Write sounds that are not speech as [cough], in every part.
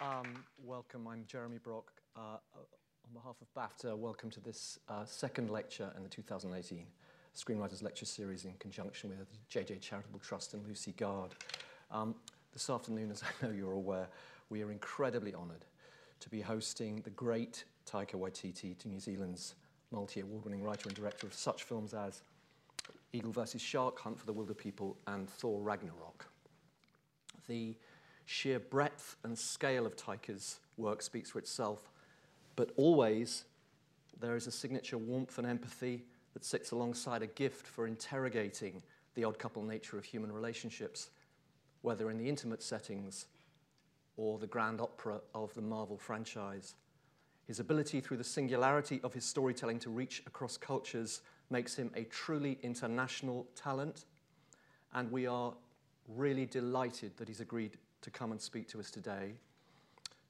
Um, welcome, I'm Jeremy Brock. Uh, on behalf of BAFTA, welcome to this uh, second lecture in the 2018 Screenwriters Lecture Series in conjunction with JJ Charitable Trust and Lucy Guard. Um, this afternoon, as I know you're aware, we are incredibly honoured to be hosting the great Taika Waititi, to New Zealand's multi-award winning writer and director of such films as Eagle vs. Shark, Hunt for the Wilder People, and Thor Ragnarok. The sheer breadth and scale of Taika's work speaks for itself, but always there is a signature warmth and empathy that sits alongside a gift for interrogating the odd couple nature of human relationships, whether in the intimate settings or the grand opera of the Marvel franchise. His ability through the singularity of his storytelling to reach across cultures makes him a truly international talent, and we are really delighted that he's agreed to come and speak to us today.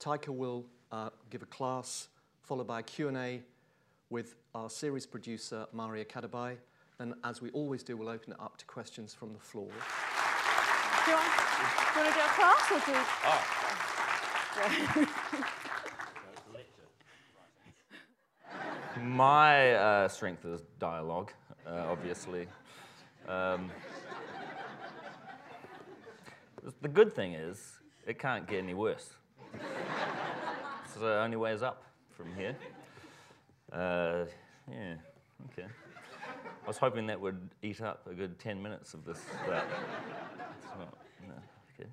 Taika will uh, give a class, followed by a Q&A with our series producer, Maria Kadabai. Then, as we always do, we'll open it up to questions from the floor. Do you want, do you want to do a class or do you? [laughs] Oh. My uh, strength is dialogue, uh, obviously. Um, the good thing is, it can't get any worse. so the only way is up from here. Uh, yeah, okay. I was hoping that would eat up a good 10 minutes of this, but it's not. No, okay.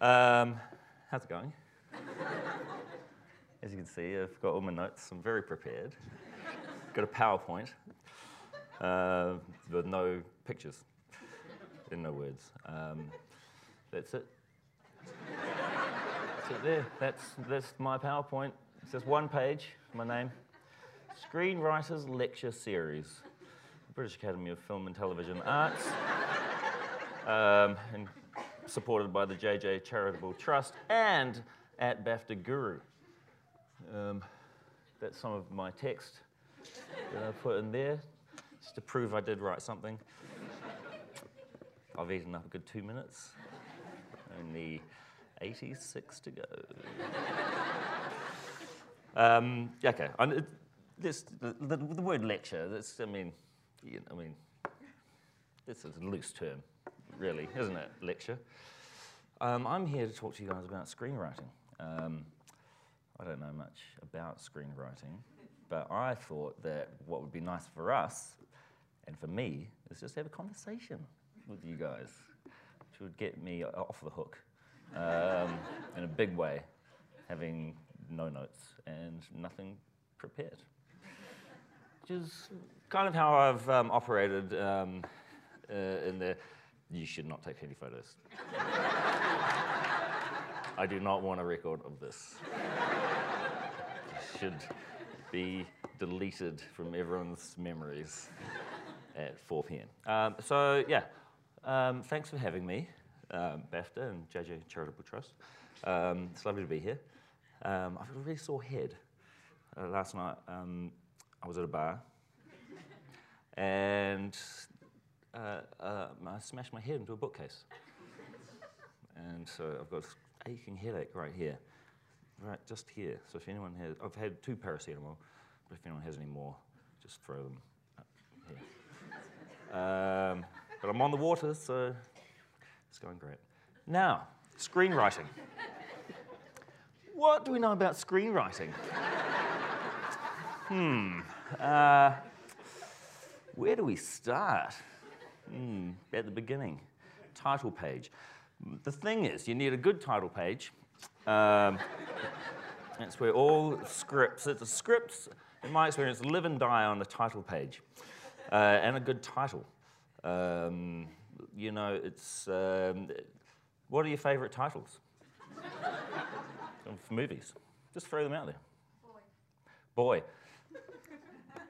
Um, how's it going? As you can see, I've got all my notes. I'm very prepared. got a PowerPoint uh, with no pictures and no words. Um, that's it. That's it there. That's, that's my PowerPoint. It's just one page, my name. Screenwriters Lecture Series, British Academy of Film and Television Arts, um, and supported by the JJ Charitable Trust and at BAFTA Guru. Um, that's some of my text that I put in there, just to prove I did write something. I've eaten up a good two minutes. Only 86 to go. um, okay, it, this, the, the, the, word lecture, I mean, you know, I mean, this is a loose term, really, isn't it, lecture? Um, I'm here to talk to you guys about screenwriting. Um, I don't know much about screenwriting, but I thought that what would be nice for us and for me is just to have a conversation with you guys, which would get me off the hook um, in a big way, having no notes and nothing prepared. Which is kind of how I've um, operated um, uh, in the you should not take any photos. I do not want a record of this It should be deleted from everyone's memories at 4 p.m. Um, so, yeah, um, thanks for having me, um, BAFTA and JJ Charitable Trust. Um, it's lovely to be here. Um, I've got a really sore head. Uh, last night, um, I was at a bar and uh, uh, I smashed my head into a bookcase. And so I've got an aching headache right here right just here. So if anyone has, I've had two paracetamol, but if anyone has any more, just throw them up here. But I'm on the water, so it's going great. Now, screenwriting. What do we know about screenwriting? hmm. Uh, where do we start? Hmm, at the beginning. Title page. The thing is, you need a good title page um, it's where all scripts, it's scripts, in my experience, live and die on the title page. Uh, and a good title. Um, you know, it's, um, what are your favorite titles? For movies. Just throw them out there. Boy. Boy.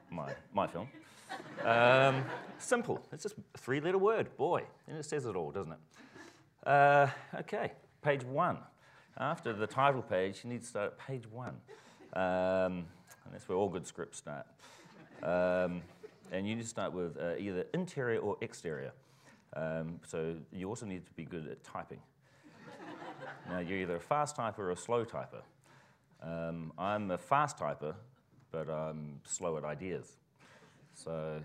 My, my film. Um, simple. It's just a three letter word, boy. And it says it all, doesn't it? Uh, okay, page one. After the title page, you need to start at page one. Um, and that's where all good scripts start. Um, and you need to start with uh, either interior or exterior. Um, so you also need to be good at typing. [laughs] now, you're either a fast typer or a slow typer. Um, I'm a fast typer, but I'm slow at ideas. So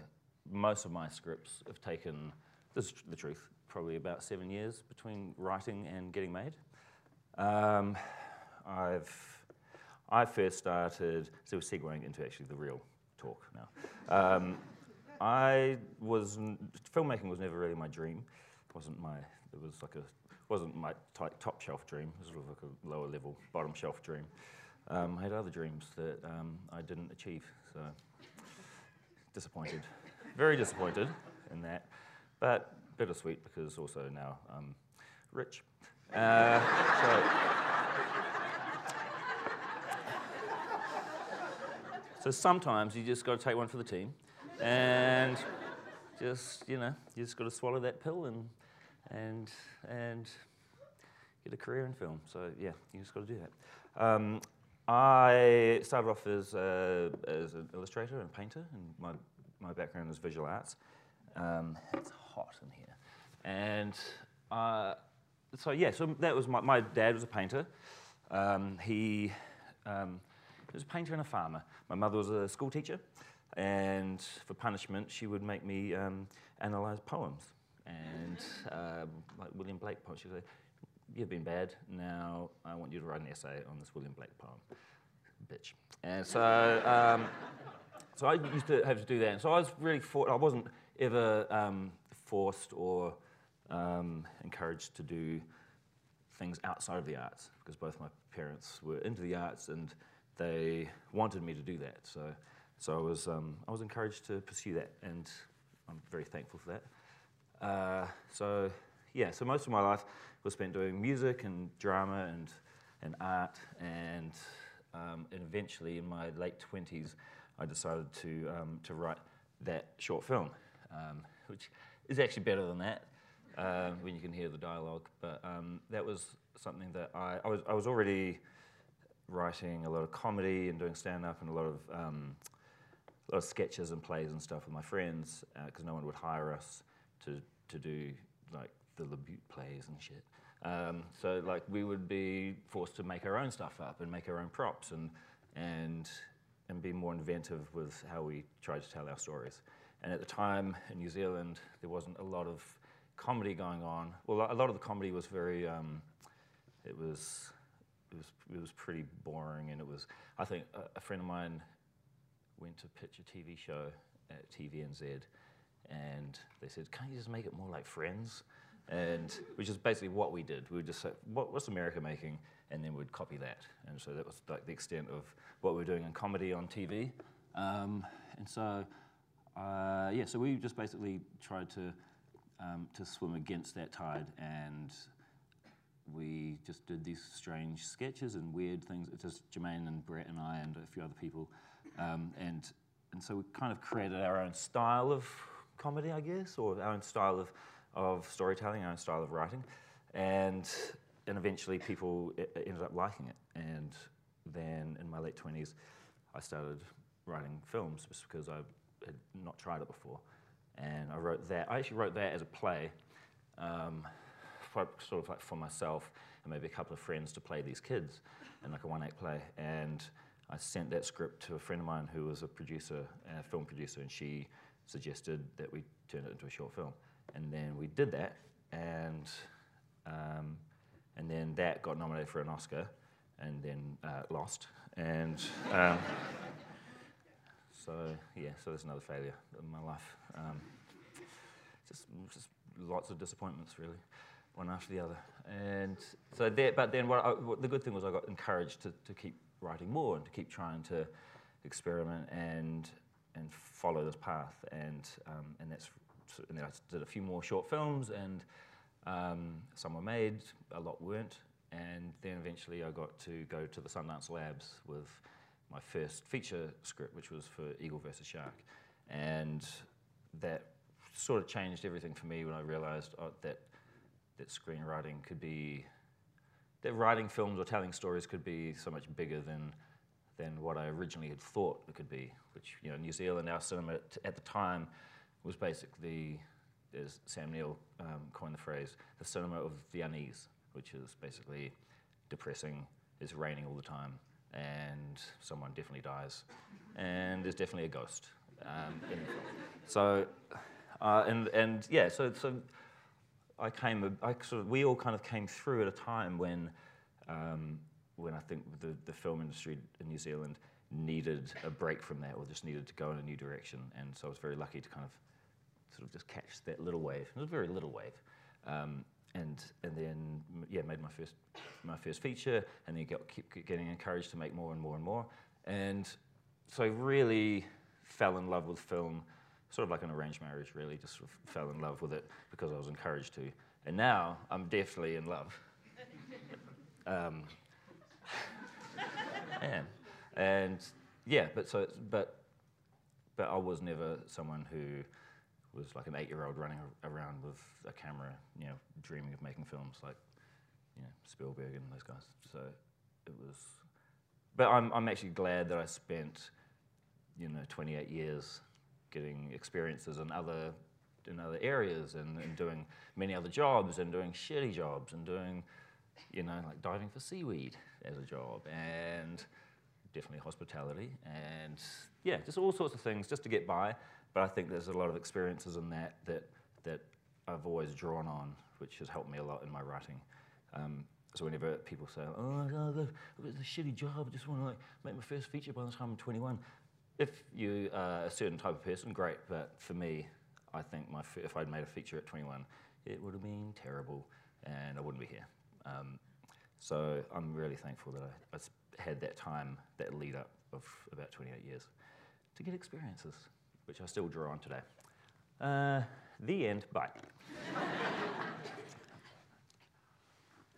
most of my scripts have taken, this is the truth, probably about seven years between writing and getting made. Um, I've, I first started, so we're segueing into actually the real talk now. Um, I was, filmmaking was never really my dream. It wasn't my, it was like a, wasn't my top shelf dream. It was sort of like a lower level, bottom shelf dream. Um, I had other dreams that um, I didn't achieve, so disappointed. Very disappointed in that, but bittersweet because also now I'm rich. Uh, so, so sometimes you just got to take one for the team, and just you know you just got to swallow that pill and and and get a career in film. So yeah, you just got to do that. Um, I started off as, as an illustrator and painter, and my, my background is visual arts. Um, it's hot in here. And uh, so, yeah, so that was my, my dad was a painter. Um, he, um, was a painter and a farmer. My mother was a school teacher, and for punishment, she would make me um, analyze poems. And um, like William Blake poems, she would say, you've been bad. Now I want you to write an essay on this William Blake poem. Bitch. And so, um, so I used to have to do that. And so I was really, for, I wasn't ever um, forced or um, encouraged to do things outside of the arts because both my parents were into the arts and they wanted me to do that. So, so I was, um, I was encouraged to pursue that, and I'm very thankful for that. Uh, so, yeah, so most of my life was spent doing music and drama and, and art. And, um, and eventually, in my late 20s, I decided to, um, to write that short film, um, which is actually better than that uh, when you can hear the dialogue. But um, that was something that I, I, was, I was already writing a lot of comedy and doing stand up and a lot of, um, lot of sketches and plays and stuff with my friends because uh, no one would hire us to, to do like the Labute plays and shit. Um, so like we would be forced to make our own stuff up and make our own props and and and be more inventive with how we tried to tell our stories. And at the time in New Zealand, there wasn't a lot of comedy going on. Well, a lot of the comedy was very, um, it was, it was, it was pretty boring. And it was, I think a, a friend of mine went to pitch a TV show at TVNZ and they said, can't you just make it more like Friends? and which is basically what we did. We would just say, what, what's America making? And then we'd copy that. And so that was like the extent of what we were doing in comedy on TV. Um, and so, uh, yeah, so we just basically tried to, um, to swim against that tide and we just did these strange sketches and weird things. It's just Jermaine and Brett and I and a few other people. Um, and, and so we kind of created our own style of comedy, I guess, or our own style of of storytelling, our own style of writing, and and eventually people ended up liking it. And then in my late twenties, I started writing films just because I had not tried it before, and I wrote that. I actually wrote that as a play, um, for, sort of like for myself and maybe a couple of friends to play these kids in like a one-act play, and. I sent that script to a friend of mine who was a producer, a film producer, and she suggested that we turn it into a short film. And then we did that, and um, and then that got nominated for an Oscar, and then uh, lost. And um, [laughs] so yeah, so there's another failure in my life. Um, just just lots of disappointments, really, one after the other. And so that, but then what, I, what the good thing was I got encouraged to, to keep writing more and to keep trying to experiment and and follow this path, and um, and that's and then I did a few more short films, and um, some were made, a lot weren't. And then eventually I got to go to the Sundance Labs with my first feature script, which was for Eagle versus Shark. And that sort of changed everything for me when I realized oh, that, that screenwriting could be, that writing films or telling stories could be so much bigger than, than what I originally had thought it could be, which, you know, New Zealand, our cinema at the time, was basically, as Sam Neill um, coined the phrase, the cinema of the unease. which is basically depressing. It's raining all the time, and someone definitely dies, and there's definitely a ghost. Um. So, uh, and and yeah, so so I came, I sort of, we all kind of came through at a time when, um, when I think the, the film industry in New Zealand needed a break from that or just needed to go in a new direction. And so I was very lucky to kind of sort of just catch that little wave. It was a very little wave. Um, and, and then, yeah, made my first, my first feature and then got, keep getting encouraged to make more and more and more. And so I really fell in love with film sort of like an arranged marriage, really. Just sort of fell in love with it because I was encouraged to. And now I'm definitely in love. [laughs] um, [laughs] and, and yeah, but so but but I was never someone who was like an eight-year-old running around with a camera, you know, dreaming of making films like you know Spielberg and those guys. So it was. But I'm I'm actually glad that I spent you know 28 years getting experiences in other in other areas and, and doing many other jobs and doing shitty jobs and doing you know like diving for seaweed as a job and definitely hospitality and yeah just all sorts of things just to get by but I think there's a lot of experiences in that that that I've always drawn on which has helped me a lot in my writing um, so whenever people say, "Oh, God, it's a shitty job. I just want to like make my first feature by the time I'm 21," if you are a certain type of person, great. But for me, I think my if I'd made a feature at 21, it would have been terrible, and I wouldn't be here. Um, so I'm really thankful that I, I, had that time, that lead up of about 28 years, to get experiences, which I still draw on today. Uh, the end. Bye. [laughs]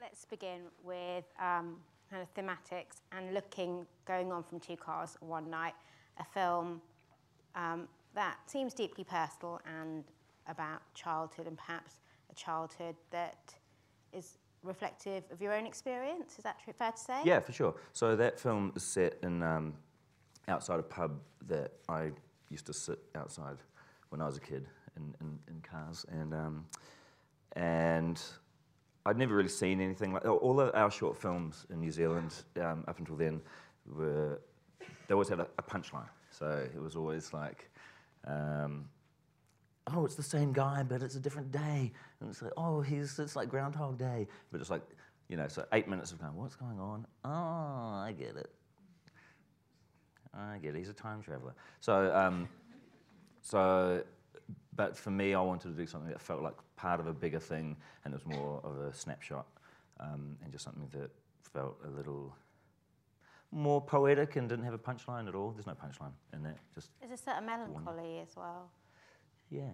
Let's begin with um, kind of thematics and looking, going on from two cars one night a film um, that seems deeply personal and about childhood and perhaps a childhood that is reflective of your own experience. Is that true, fair to say? Yeah, for sure. So that film is set in um, outside a pub that I used to sit outside when I was a kid in, in, in cars, and um, and I'd never really seen anything like all of our short films in New Zealand um, up until then were they always had a, a punchline. So it was always like, um, oh, it's the same guy, but it's a different day. And it's like, oh, he's it's like Groundhog Day, but it's like, you know, so eight minutes of going, what's going on? Oh, I get it. I get it. He's a time traveler. So, um, so, but for me, I wanted to do something that felt like part of a bigger thing, and it was more of a snapshot, um, and just something that felt a little more poetic and didn't have a punchline at all. There's no punchline in that. Just there's a certain melancholy as well. Yeah,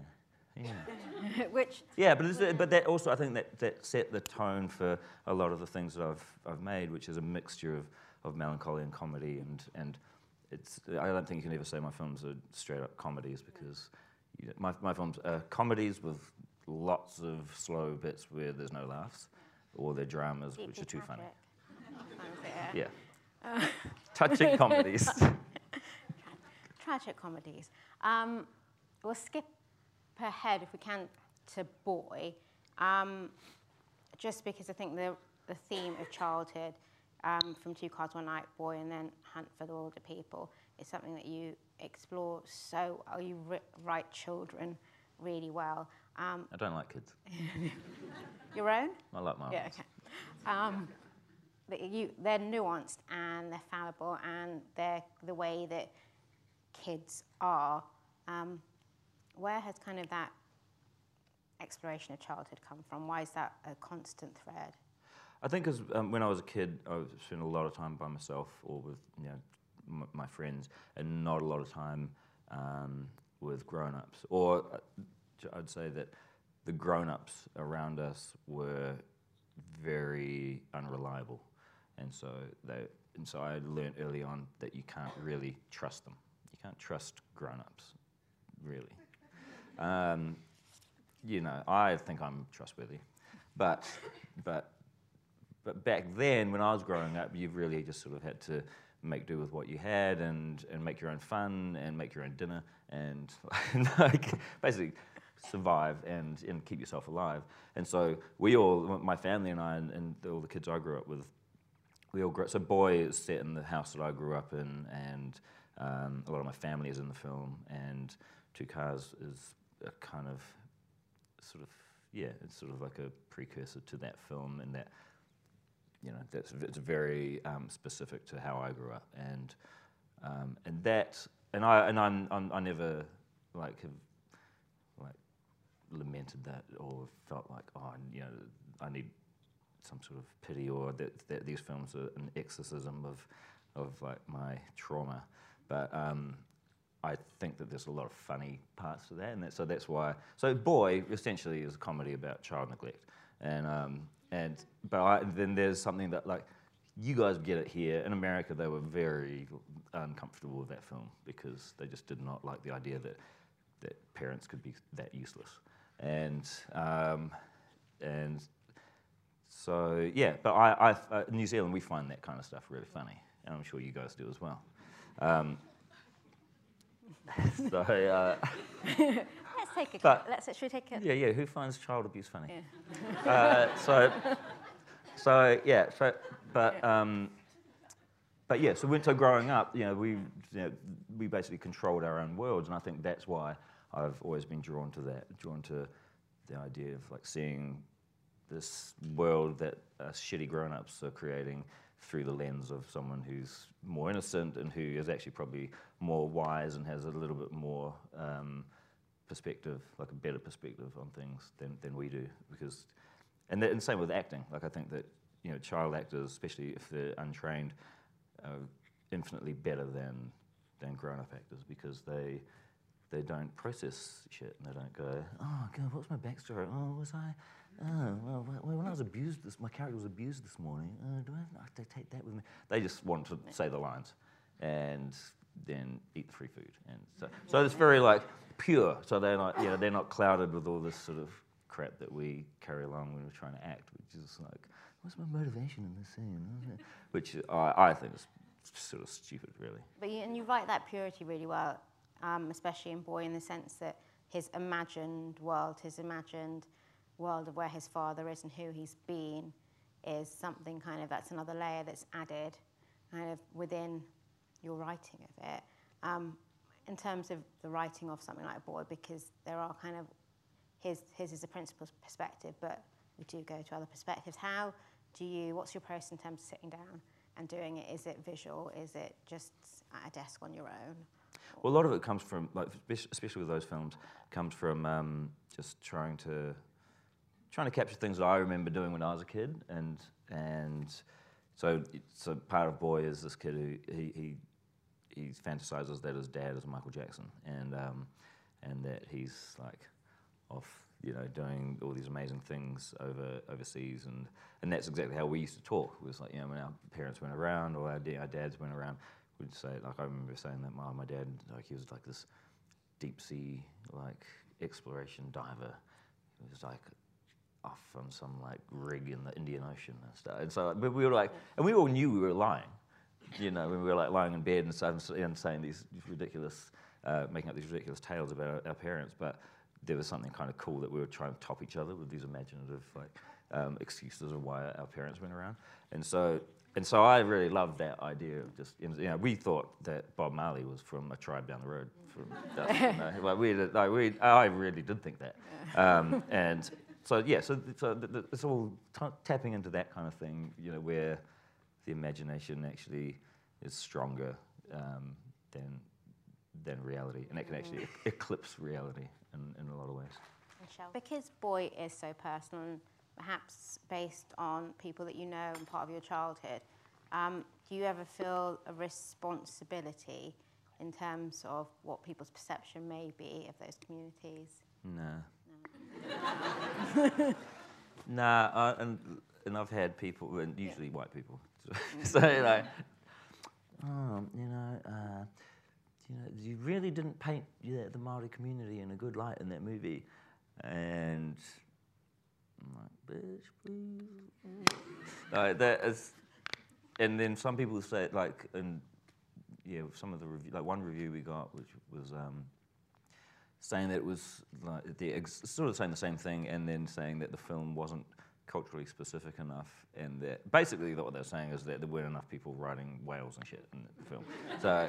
yeah. [laughs] Which yeah, but is, but that also I think that, that set the tone for a lot of the things that I've I've made, which is a mixture of, of melancholy and comedy, and and it's I don't think you can ever say my films are straight up comedies because you know, my my films are comedies with lots of slow bits where there's no laughs, or they're dramas which are too funny. [laughs] Yeah. Touching [laughs] comedies. Tragic comedies. Um, we'll skip ahead, if we can, to Boy, um, just because I think the, the theme of childhood um, from Two Cars One Night, Boy, and then Hunt for the Wilder People is something that you explore so, or you write children really well. Um, I don't like kids. [laughs] your own? I like my Yeah, okay. You, they're nuanced and they're fallible and they're the way that kids are. Um, where has kind of that exploration of childhood come from? Why is that a constant thread? I think because um, when I was a kid, I spent a lot of time by myself or with you know my friends, and not a lot of time um, with grown-ups. Or uh, I'd say that the grown-ups around us were very unreliable. And so they, and so I learned early on that you can't really trust them. You can't trust grown-ups, really. [laughs] Um, you know, I think I'm trustworthy, but but but back then, when I was growing up, you really just sort of had to make do with what you had and, and make your own fun and make your own dinner and [laughs] like basically survive and, and keep yourself alive. And so we all, my family and I, and, and all the kids I grew up with, we all grew. So Boy is set in the house that I grew up in, and um, a lot of my family is in the film, and Two Cars is a kind of sort of yeah, it's sort of like a precursor to that film, in that you know that's it's very um, specific to how I grew up, and um, and that and I and I'm, I'm I never like have like lamented that or felt like oh you know I need some sort of pity or that, that these films are an exorcism of of like my trauma, but um, I think that there's a lot of funny parts to that, and that, so that's why. So Boy essentially is a comedy about child neglect, and um, and but I, then there's something that like you guys get it here in America. They were very uncomfortable with that film because they just did not like the idea that that parents could be that useless, and um, and so yeah. But I, I uh, New Zealand we find that kind of stuff really funny, and I'm sure you guys do as well. Um, [laughs] so, uh, [laughs] Let's take a. But- let's actually take a. yeah, yeah. Who finds child abuse funny? Yeah. Uh, so, [laughs] so yeah. So, but um, but yeah. So so growing up, you know, we you know, we basically controlled our own worlds, and I think that's why I've always been drawn to that, drawn to the idea of like seeing this world that uh, shitty grown-ups are creating through the lens of someone who's more innocent and who is actually probably more wise and has a little bit more um, perspective, like a better perspective on things than, than we do. Because, and, that, and same with acting. Like I think that you know, child actors, especially if they're untrained, are infinitely better than than grown-up actors because they they don't process shit and they don't go, oh god, what's my backstory? Oh, was I? Oh, well, well, when I was abused, this my character was abused this morning. Uh, do I have to take that with me? They just want to say the lines, and then eat the free food, and so so it's very like pure. So they're not, you know, they're not clouded with all this sort of crap that we carry along when we're trying to act, which is like, what's my motivation in this scene? [laughs] Which I, I think is sort of stupid, really. But you, and you write that purity really well, um, especially in Boy, in the sense that his imagined world, his imagined world of where his father is and who he's been, is something kind of that's another layer that's added, kind of within your writing of it. Um, in terms of the writing of something like a Boy, because there are kind of his his is a principal's perspective, but we do go to other perspectives. How do you? What's your process in terms of sitting down and doing it? Is it visual? Is it just at a desk on your own? Well, a lot of it comes from, like, especially with those films, comes from um, just trying to trying to capture things that I remember doing when I was a kid, and and so so part of Boy is this kid who he he, he fantasizes that his dad is Michael Jackson, and um, and that he's like off, you know, doing all these amazing things over overseas, and and that's exactly how we used to talk. It was like you know when our parents went around or our, our dads went around, we'd say like I remember saying that my my dad like he was like this deep sea like exploration diver. He was like off on some like rig in the Indian Ocean and stuff. And so but we were like, and we all knew we were lying. You know, when we were like lying in bed and, stuff, and saying these ridiculous, uh, making up these ridiculous tales about our, our parents, but there was something kind of cool that we were trying to top each other with these imaginative like um, excuses of why our parents went around. And so, and so I really loved that idea of just, you know, we thought that Bob Marley was from a tribe down the road. From Dustin, you know, [laughs] like we, did- like we, I really did think that. Um, and so yeah, so, so th- th- it's all t- tapping into that kind of thing, you know, where the imagination actually is stronger um, than than reality, and it can actually e- eclipse reality in, in a lot of ways. Michelle? Because Boy is so personal, and perhaps based on people that you know and part of your childhood, um, do you ever feel a responsibility in terms of what people's perception may be of those communities? Nah. [laughs] nah, and and I've had people, and usually white people, [laughs] say like, oh, you know, uh, you know, you really didn't paint yeah, the Maori community in a good light in that movie, and I'm like, bitch, please. like that is, and then some people say like, and yeah, some of the review, like one review we got, which was. Um, saying that it was like the sort of saying the same thing, and then saying that the film wasn't culturally specific enough, and that basically what they're saying is that there weren't enough people riding whales and shit in the film. so,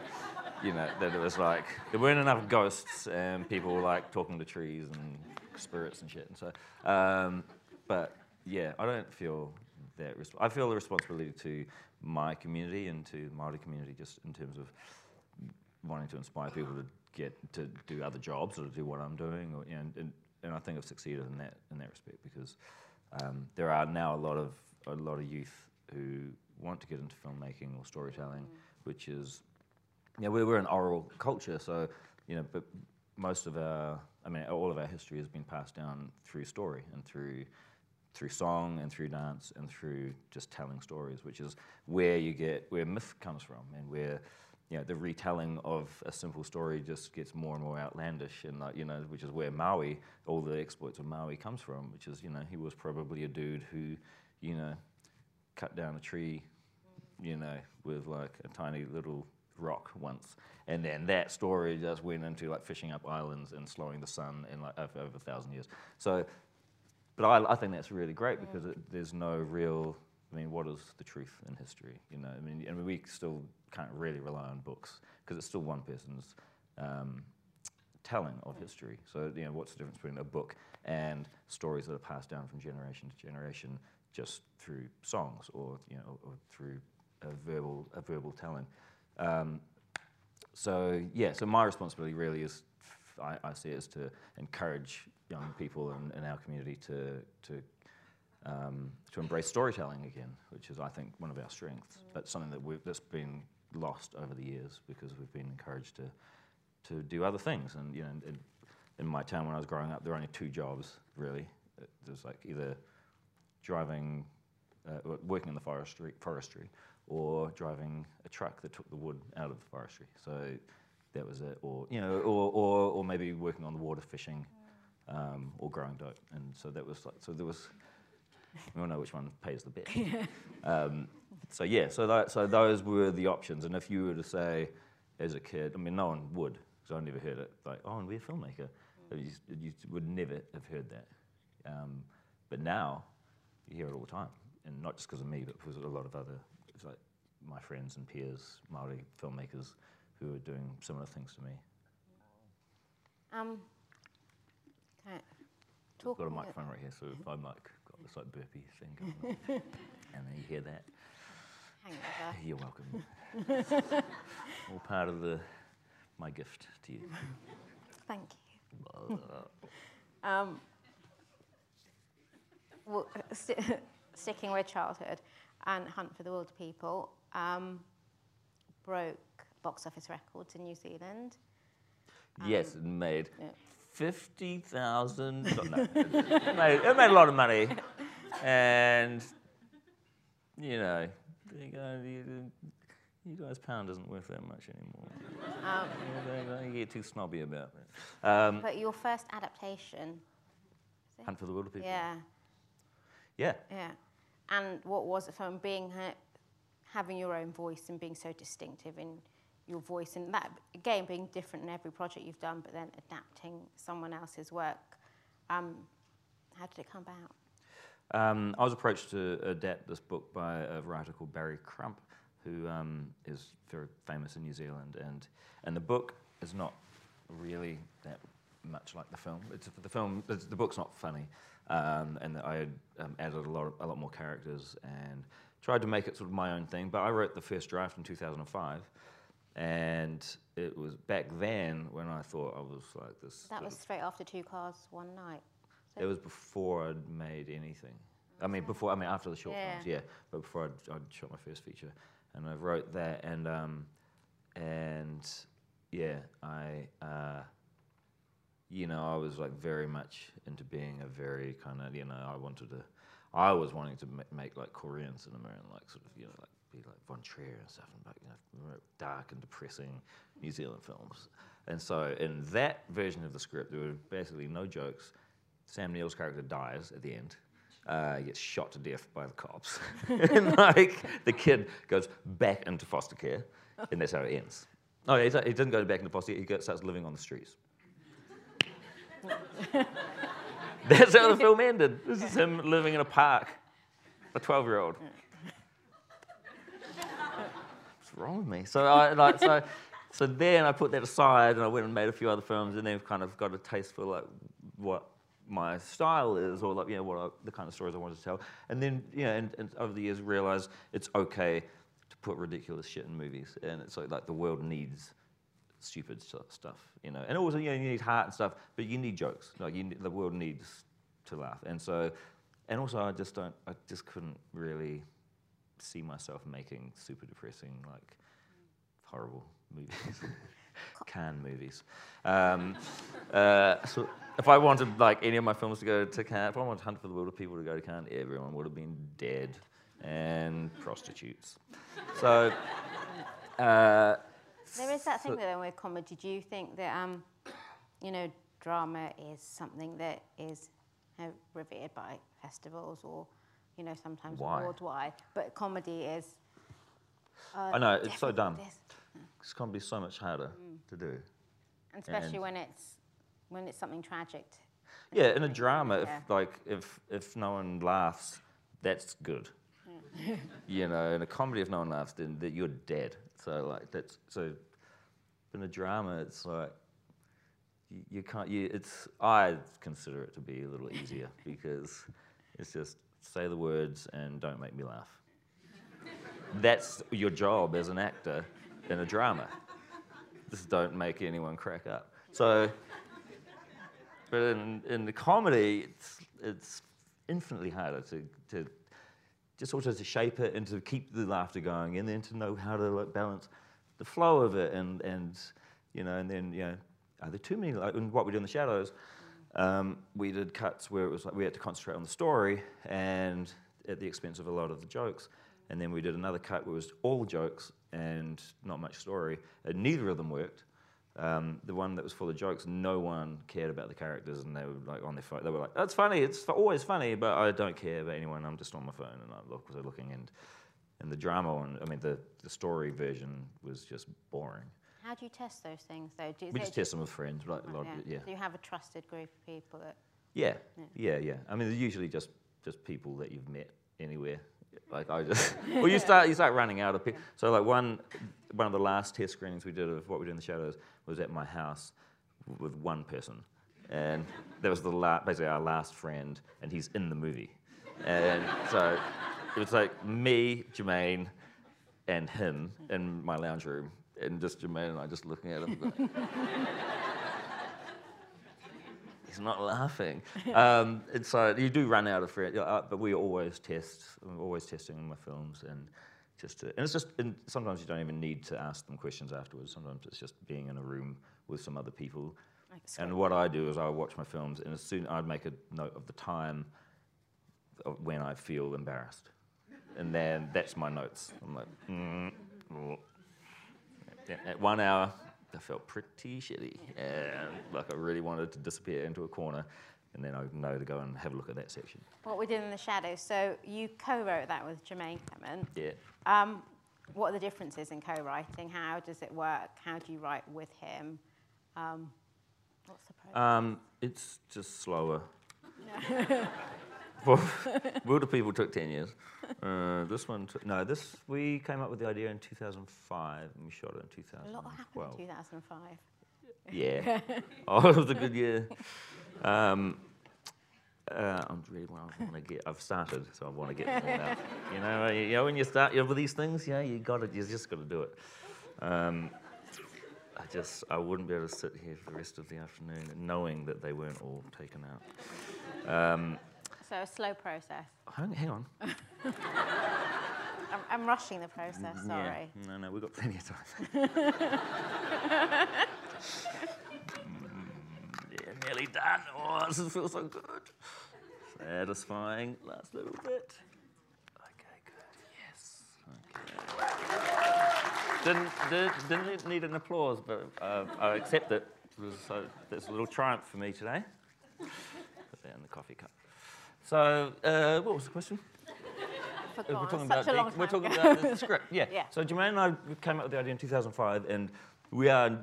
you know, that it was like there weren't enough ghosts and people like talking to trees and spirits and shit. And so, um, but yeah, I don't feel that. Resp- I feel the responsibility to my community and to the Maori community, just in terms of wanting to inspire people to get to do other jobs or to do what I'm doing, or, you know, and, and I think I've succeeded in that in that respect because um, there are now a lot of a lot of youth who want to get into filmmaking or storytelling, which is, you know, we're, we're an oral culture, so you know, but most of our, I mean, all of our history has been passed down through story and through through song and through dance and through just telling stories, which is where you get where myth comes from and where you know the retelling of a simple story just gets more and more outlandish and like you know which is where Maui all the exploits of Maui comes from, which is you know he was probably a dude who you know cut down a tree you know with like a tiny little rock once and then that story just went into like fishing up islands and slowing the sun in like over, over a thousand years so but I, I think that's really great because it, there's no real. I mean, what is the truth in history? You know, I mean, and we still can't really rely on books because it's still one person's um, telling of history. So, you know, what's the difference between a book and stories that are passed down from generation to generation just through songs or you know, or through a verbal a verbal telling? Um, so yeah, so my responsibility really is, I, I see it as to encourage young people in, in our community to to um, to embrace storytelling again, which is I think one of our strengths. But something that we've, that's been lost over the years because we've been encouraged to to do other things. And you know, in, in my town when I was growing up, there were only two jobs really. There was like either driving, uh, working in the forestry, forestry, or driving a truck that took the wood out of the forestry. So that was it. Or you know, or or, or maybe working on the water, fishing, um, or growing dope. And so that was like, so there was. [laughs] We all know which one pays the best. um, so yeah, so that, so those were the options. And if you were to say, as a kid, I mean, no one would, because I never heard it. Like, oh, and we're a filmmaker. You, you would never have heard that. Um, but now, you hear it all the time, and not just because of me, but because of a lot of other, it's like my friends and peers, Maori filmmakers, who are doing similar things to me. Um, okay. I've got a microphone right here, so [laughs] if I mic this like burpee thing going on, and then you hear that, Hangover. you're welcome. [laughs] all part of the my gift to you. Thank you. [laughs] Um, well, st- [laughs] sticking with childhood and Hunt for the Wilder People um, broke box office records in New Zealand. yes, it made yeah. Fifty thousand. No, it, it made, it made a lot of money, and you know, you, go, you, you guys' pound isn't worth that much anymore. Um, You don't, don't get too snobby about it. Um, but your first adaptation, Hunt for the Wilder People. yeah, Yeah. yeah. And what was it from being ha- having your own voice and being so distinctive in your voice, and that again being different in every project you've done, but then adapting someone else's work. Um, how did it come about? Um, I was approached to adapt this book by a writer called Barry Crump, who um, is very famous in New Zealand, and and the book is not really that much like the film. It's the film. The book's not funny, um, and I um, added a lot of, a lot more characters and tried to make it sort of my own thing. But I wrote the first draft in 2005. And it was back then when I thought I was like this. That was straight after Two Cars One Night. So it was before I'd made anything. I mean, before I mean after the short Yeah. films, yeah. But before I'd, I'd shot my first feature, and I wrote that, and um, and yeah, I, uh, you know, I was like very much into being a very kind of, you know, I wanted to, I was wanting to ma- make like Korean cinema and like sort of, you know, like be like Von Trier and stuff, and like you know, dark and depressing New Zealand films. And so in that version of the script, there were basically no jokes. Sam Neill's character dies at the end. Uh, he gets shot to death by the cops. [laughs] and like the kid goes back into foster care, and that's how it ends. No, he he doesn't go back into foster care. He starts living on the streets. [laughs] That's how the film ended. This is him living in a park, a 12 year old. What's wrong with me? So, I, like, so, [laughs] so then I put that aside and I went and made a few other films and then kind of got a taste for like what my style is or like, you know, what I, the kind of stories I wanted to tell. And then, you know, and, and over the years realized it's okay to put ridiculous shit in movies. And it's like, like the world needs stupid stuff, you know. And also, you know, you need heart and stuff, but you need jokes. Like, you, the world needs to laugh. And so, and also, I just don't, I just couldn't really see myself making super depressing, like, horrible movies. [laughs] Cannes movies. Um, uh, so if I wanted like any of my films to go to Cannes, if I wanted Hunt for the Wilder People to go to Cannes, everyone would have been dead and prostitutes. So. Uh, There is that thing so- though with comedy. Do you think that um, you know, drama is something that is you know, revered by festivals or you know sometimes Why? worldwide, but comedy is. Uh, I know, it's so dumb. this- It's going to be so much harder to do. and especially And- when it's when it's something tragic. Yeah, in a drama, Yeah. if like if if no one laughs, that's good. you know, in a comedy, if no one laughs, then that you're dead. So like that's so. In a drama, it's like you, you can't. You, it's I consider it to be a little easier [laughs] because it's just say the words and don't make me laugh. That's your job as an actor in a drama. Just don't make anyone crack up. So. But in, in the comedy, it's, it's infinitely harder to, to just also to shape it and to keep the laughter going and then to know how to like, balance the flow of it and, and you know, and then, you know, are there too many, like in what we do in the shadows, um, we did cuts where it was like we had to concentrate on the story and at the expense of a lot of the jokes. And then we did another cut where it was all jokes and not much story, and neither of them worked. Um, the one that was full of jokes, no one cared about the characters, and they were like on their phone. They were like, "That's funny. It's always funny, but I don't care about anyone. I'm just on my phone and I look, looking." And and the drama one, I mean, the the story version was just boring. How do you test those things though? Do you We just test them with friends, a oh, lot, yeah. yeah, Do you have a trusted group of people that? yeah, yeah, yeah. I mean, they're usually just just people that you've met anywhere. [laughs] Like I just, [laughs] well, you start you start running out of people. So like one one of the last test screenings we did of what we do in the shadows was at my house with one person, and that was the la- basically our last friend, and he's in the movie, and so it was like me, Jermaine, and him in my lounge room, and just Jermaine and I just looking at him. going, [laughs] He's not laughing. Um, and so you do run out of friends, uh, but we always test. I'm always testing in my films, and just to, and it's just and sometimes you don't even need to ask them questions afterwards. Sometimes it's just being in a room with some other people. And what I do is I watch my films, and as soon I'd make a note of the time of when I feel embarrassed, and then that's my notes. I'm like, mm, oh. At one hour, I felt pretty shitty, and like I really wanted to disappear into a corner, and then I know to go and have a look at that section. What we did in the shadows. So you co-wrote that with Jermaine Clement. Yeah. Um, what are the differences in co-writing? How does it work? How do you write with him? Um, what's the process? Um, it's just slower. [laughs] well, [laughs] Wilder People took 10 years. [laughs] Uh, this one took, no, this, we came up with the idea in 2005 and we shot it in a lot happened 2012. in 2005. Yeah. [laughs] oh, it was a good year. Um, uh, I'm really want to get. I've started, so I want to get them out. You know, uh, you know, when you start you know, with these things, you know, you got to, you just got to do it. Um, I just, I wouldn't be able to sit here for the rest of the afternoon knowing that they weren't all taken out. Um, So a slow process. hang, hang on. [laughs] I'm, I'm rushing the process. Sorry. Yeah. No, no, we've got plenty of time. [laughs] Yeah, nearly done. Oh, this feels so good. Satisfying. Last little bit. Okay, good. Yes. Okay. Didn't, did, didn't need an applause, but uh, I accept it. it was, so that's a little triumph for me today. Put that in the coffee cup. So, uh, what was the question? We're talking about the, we're talking about the script. [laughs] Yeah. Yeah. So Jermaine and I came up with the idea in 2005, and we are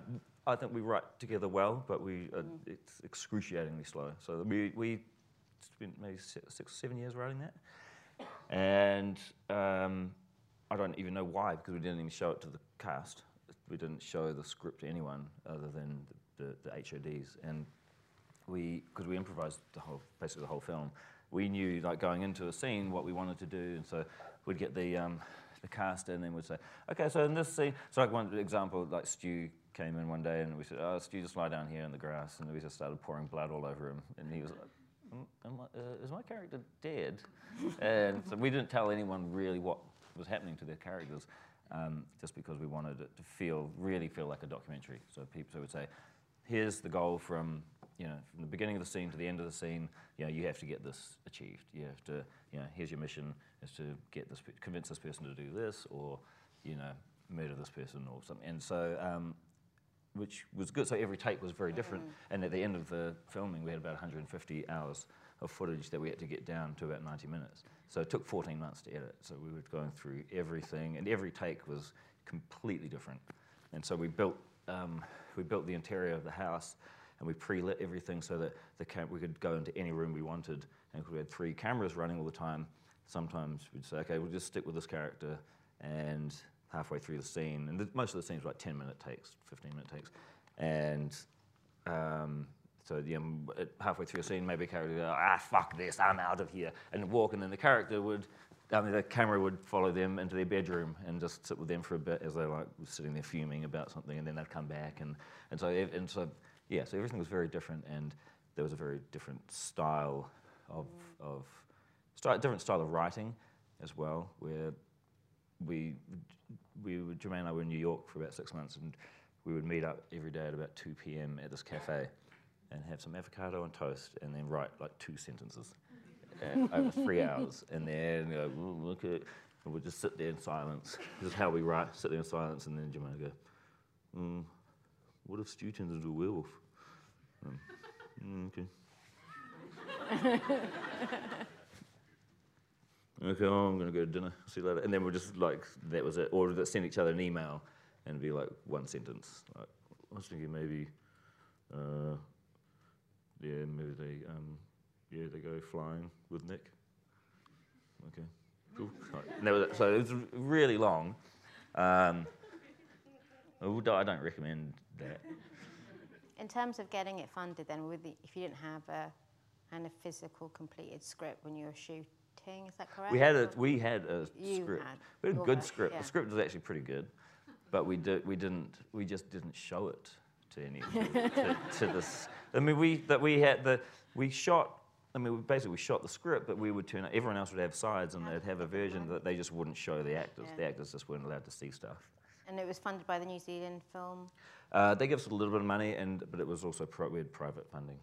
I think we write together well, but we uh, it's excruciatingly slow. So we we spent maybe six, six seven years writing that, and um, I don't even know why because we didn't even show it to the cast. We didn't show the script to anyone other than the, the, the HODs, and we because we improvised the whole basically the whole film. We knew like going into a scene what we wanted to do, and so we'd get the um, the cast in and then we'd say, okay, so in this scene, so like one example, like Stu came in one day and we said, oh, Stu, just lie down here in the grass, and we just started pouring blood all over him, and he was like. "Mm, Am I, uh, is my character dead? and so we didn't tell anyone really what was happening to their characters, um, just because we wanted it to feel really feel like a documentary. So people so would say, here's the goal from you know from the beginning of the scene to the end of the scene. You know you have to get this achieved. You have to you know here's your mission is to get this convince this person to do this or you know murder this person or something. And so. Um, which was good. So every take was very different. And at the end of the filming, we had about 150 hours of footage that we had to get down to about 90 minutes. So it took 14 months to edit. So we were going through everything, and every take was completely different. And so we built um, we built the interior of the house, and we pre-lit everything so that the cam- we could go into any room we wanted. And we had three cameras running all the time. Sometimes we'd say, okay, we'll just stick with this character, and halfway through the scene, and the, most of the scenes were like 10 minute takes, 15 minute takes, and um, so yeah, halfway through a scene, maybe a character would go, ah, fuck this, I'm out of here, and walk, and then the character would, I mean, the camera would follow them into their bedroom and just sit with them for a bit as they like were sitting there fuming about something, and then they'd come back, and, and so and so yeah, so everything was very different, and there was a very different style of of different style of writing as well, where we we were, Jermaine and I were in New York for about six months, and we would meet up every day at about 2 p.m. at this cafe and have some avocado and toast, and then write like two sentences uh, over three hours, and then go, look at, and we'd just sit there in silence. This is how we write: sit there in silence, and then Jermaine would go, mm, "What if Stu turns into a werewolf?" Um, "Mm, okay. [laughs] Okay, oh, I'm gonna go to dinner. See you later. And then we'll just like that was it, or send each other an email and be like one sentence. Like I was thinking maybe, uh, yeah, maybe they, um, yeah, they go flying with Nick. Okay, cool. Right. Was it. So it was really long. Um, I don't recommend that. In terms of getting it funded, then, with the, if you didn't have a kind of physical completed script when you were shooting, is that correct? We had a we had a You script. had we had a good version, script. yeah. The script was actually pretty good, but we did we didn't we just didn't show it to any to, to this. I mean, we that we had the we shot. I mean, we basically we shot the script, but we would turn. Everyone else would have sides, and they'd have a version that they just wouldn't show the actors. Yeah. The actors just weren't allowed to see stuff. And it was funded by the New Zealand Film. Uh, they gave us a little bit of money, and but it was also we had private funding.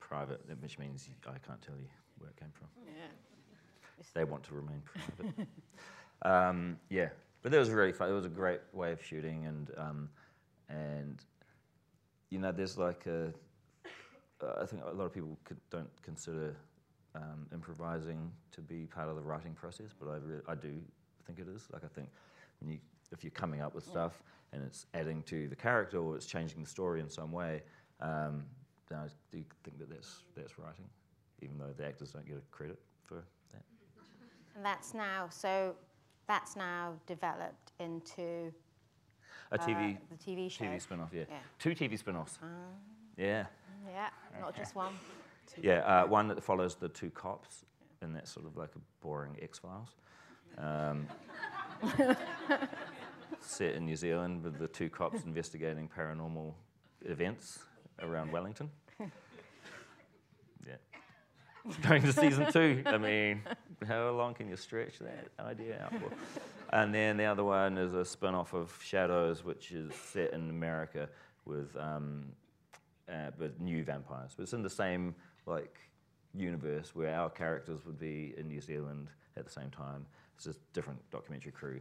Private, which means I can't tell you where it came from. Yeah. They want to remain private. [laughs] um, yeah, but that was really fun. It was a great way of shooting, and um, and you know, there's like a. Uh, think a lot of people could, don't consider um, improvising to be part of the writing process, but I really, I do think it is. Like I think when you if you're coming up with stuff and it's adding to the character or it's changing the story in some way, um, then I do think that that's that's writing, even though the actors don't get a credit for that. And that's now, so that's now developed into A TV uh, the TV show. TV spin-off, yeah. Yeah. Two TV spin-offs. Ah, Yeah. yeah, not just one. Yeah, uh, one that follows the two cops, and that's sort of like a boring X-Files. Um, [laughs] set in New Zealand with the two cops investigating paranormal events around Wellington. Yeah. [laughs] Going to season two. I mean, how long can you stretch that idea out for? And then the other one is a spin off of Shadows, which is set in America with, um, uh, with new vampires. But it's in the same like universe where our characters would be in New Zealand at the same time. It's just different documentary crew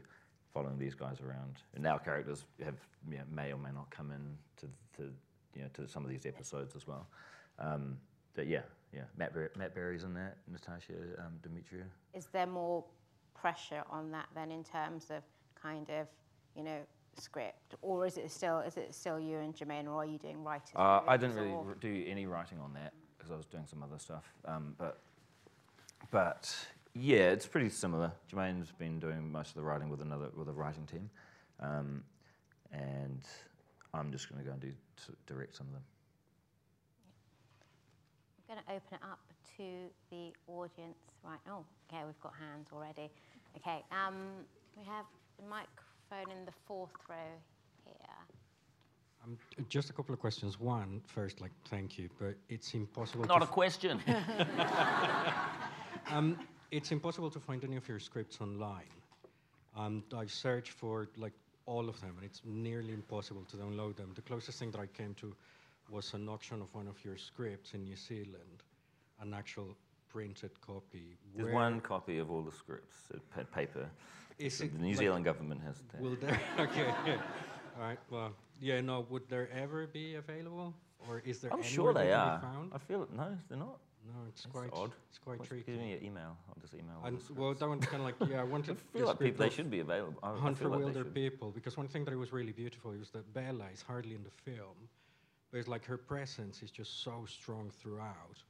following these guys around. And our characters have you know, may or may not come in to, to, you know, to some of these episodes as well. Um, but yeah, yeah. Matt, Ber- Matt Berry's in that, Natasha um, Demetriou. Is there more pressure on that then in terms of kind of, you know, script, or is it still is it still you and Jermaine, or are you doing writing? Uh, I didn't really or- do any writing on that because I was doing some other stuff. Um, but, but yeah, it's pretty similar. Jermaine's been doing most of the writing with another with a writing team, um, and I'm just going to go and do s- direct some of them. I'm going to open it up to the audience right. Oh, okay, we've got hands already. Okay, um, we have the microphone in the fourth row here. Um, just a couple of questions. One, first, like, thank you, but it's impossible. Not to a question. [laughs] um, it's impossible to find any of your scripts online. Um, I've searched for like all of them, and it's nearly impossible to download them. The closest thing that I came to was an auction of one of your scripts in New Zealand, an actual printed copy. There's one copy of all the scripts, uh, paper. is So it, the New like, Zealand government has that. Will there? [laughs] Okay. yeah. All right. Well, yeah. No. Would there ever be available, or is there? I'm sure they are. I feel it. No, they're not. No, it's That's quite odd. It's quite What's- tricky. Give me your email. I'll just email. And well, scripts. that one's kind of like yeah. I [laughs] wanted. I feel like people, they should be available. I, I Hunt for feel like Wilder. People because one thing that was really beautiful was that Bella is hardly in the film, but it's like her presence is just so strong throughout,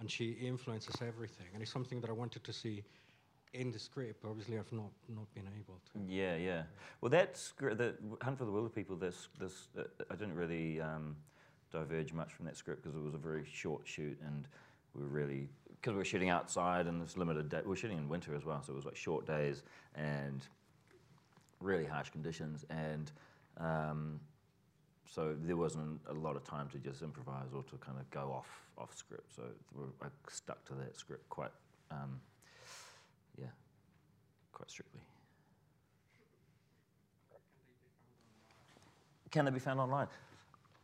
and she influences everything, and it's something that I wanted to see in the script. Obviously, I've not not been able to. Yeah, yeah. Well, that script, the Hunt for the Wilder People, this, this, uh, I didn't really um, diverge much from that script because it was a very short shoot and we were really, because we were shooting outside and this limited day, we were shooting in winter as well, so it was like short days and really harsh conditions and um, so there wasn't a lot of time to just improvise or to kind of go off off script. So we're, I stuck to that script quite, um, yeah, quite strictly. Can they be found online?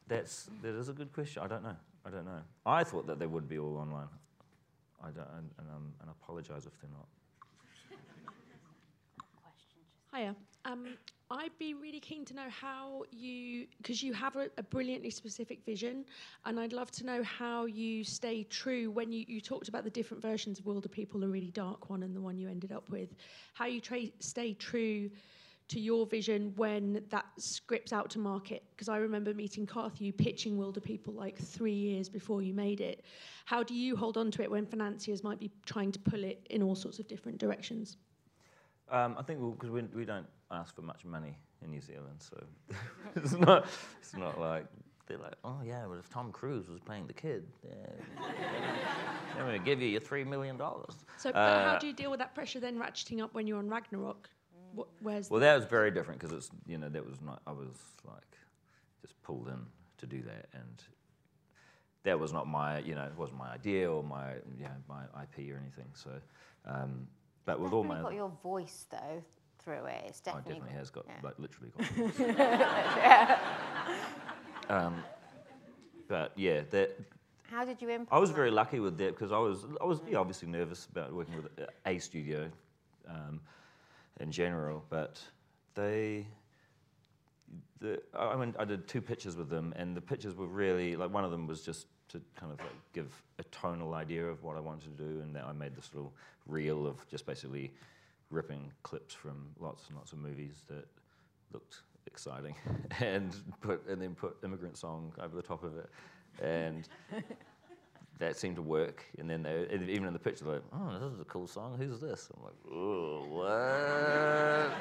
That's that is a good question. I don't know. I don't know. I thought that they would be all online. I don't, and, and, um, and I apologise if they're not. Hiya. Um, I'd be really keen to know how you, because you have a, a brilliantly specific vision, and I'd love to know how you stay true when you, you talked about the different versions of Wilder People, the really dark one and the one you ended up with, how you tra- stay true to your vision when that script's out to market. Because I remember meeting Carthew pitching Wilder People like three years before you made it. How do you hold on to it when financiers might be trying to pull it in all sorts of different directions? Um, I think because we, we don't ask for much money in New Zealand, so [laughs] it's not it's not like they're like, oh yeah, well if Tom Cruise was playing the kid, yeah, I'm going to give you your three million dollars. So, but how Uh, do you deal with that pressure then ratcheting up when you're on Ragnarok? What, where's Well, that was very different because it's you know that was not I was like just pulled in to do that, and that was not my you know it wasn't my idea or my yeah my IP or anything. So, um, but with all definitely my got your voice though through it. It's Oh, it definitely, definitely has got, yeah. like, literally got. [laughs] um, but yeah, that How did you implement? I was very lucky with that because I was, I was yeah, obviously nervous about working with a- a studio um, in general, but they. The, I mean, I did two pictures with them, and the pictures were really like one of them was just to kind of like give a tonal idea of what I wanted to do, and then I made this little reel of just basically ripping clips from lots and lots of movies that looked exciting, [laughs] and put and then put immigrant song over the top of it, and that seemed to work. And then they, even in the picture, they're like, oh, this is a cool song. Who's this? I'm like, oh, what?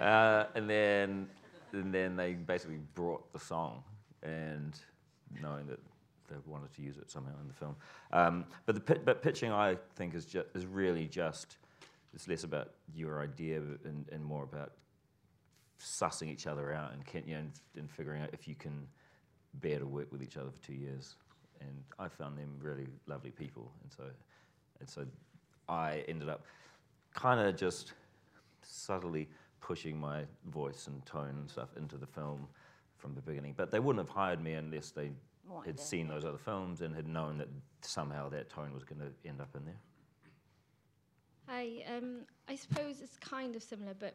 [laughs] uh, and then and then they basically brought the song, and knowing that they wanted to use it somehow in the film. Um, but the but pitching, I think, is ju- is really just it's less about your idea and, and more about sussing each other out and, can, you know, and, and figuring out if you can bear to work with each other for two years. And I found them really lovely people, and so and so I ended up kind of just subtly pushing my voice and tone and stuff into the film from the beginning. But they wouldn't have hired me unless they Wanted had seen those other films and had known that somehow that tone was going to end up in there. Hi, um, I suppose it's kind of similar, but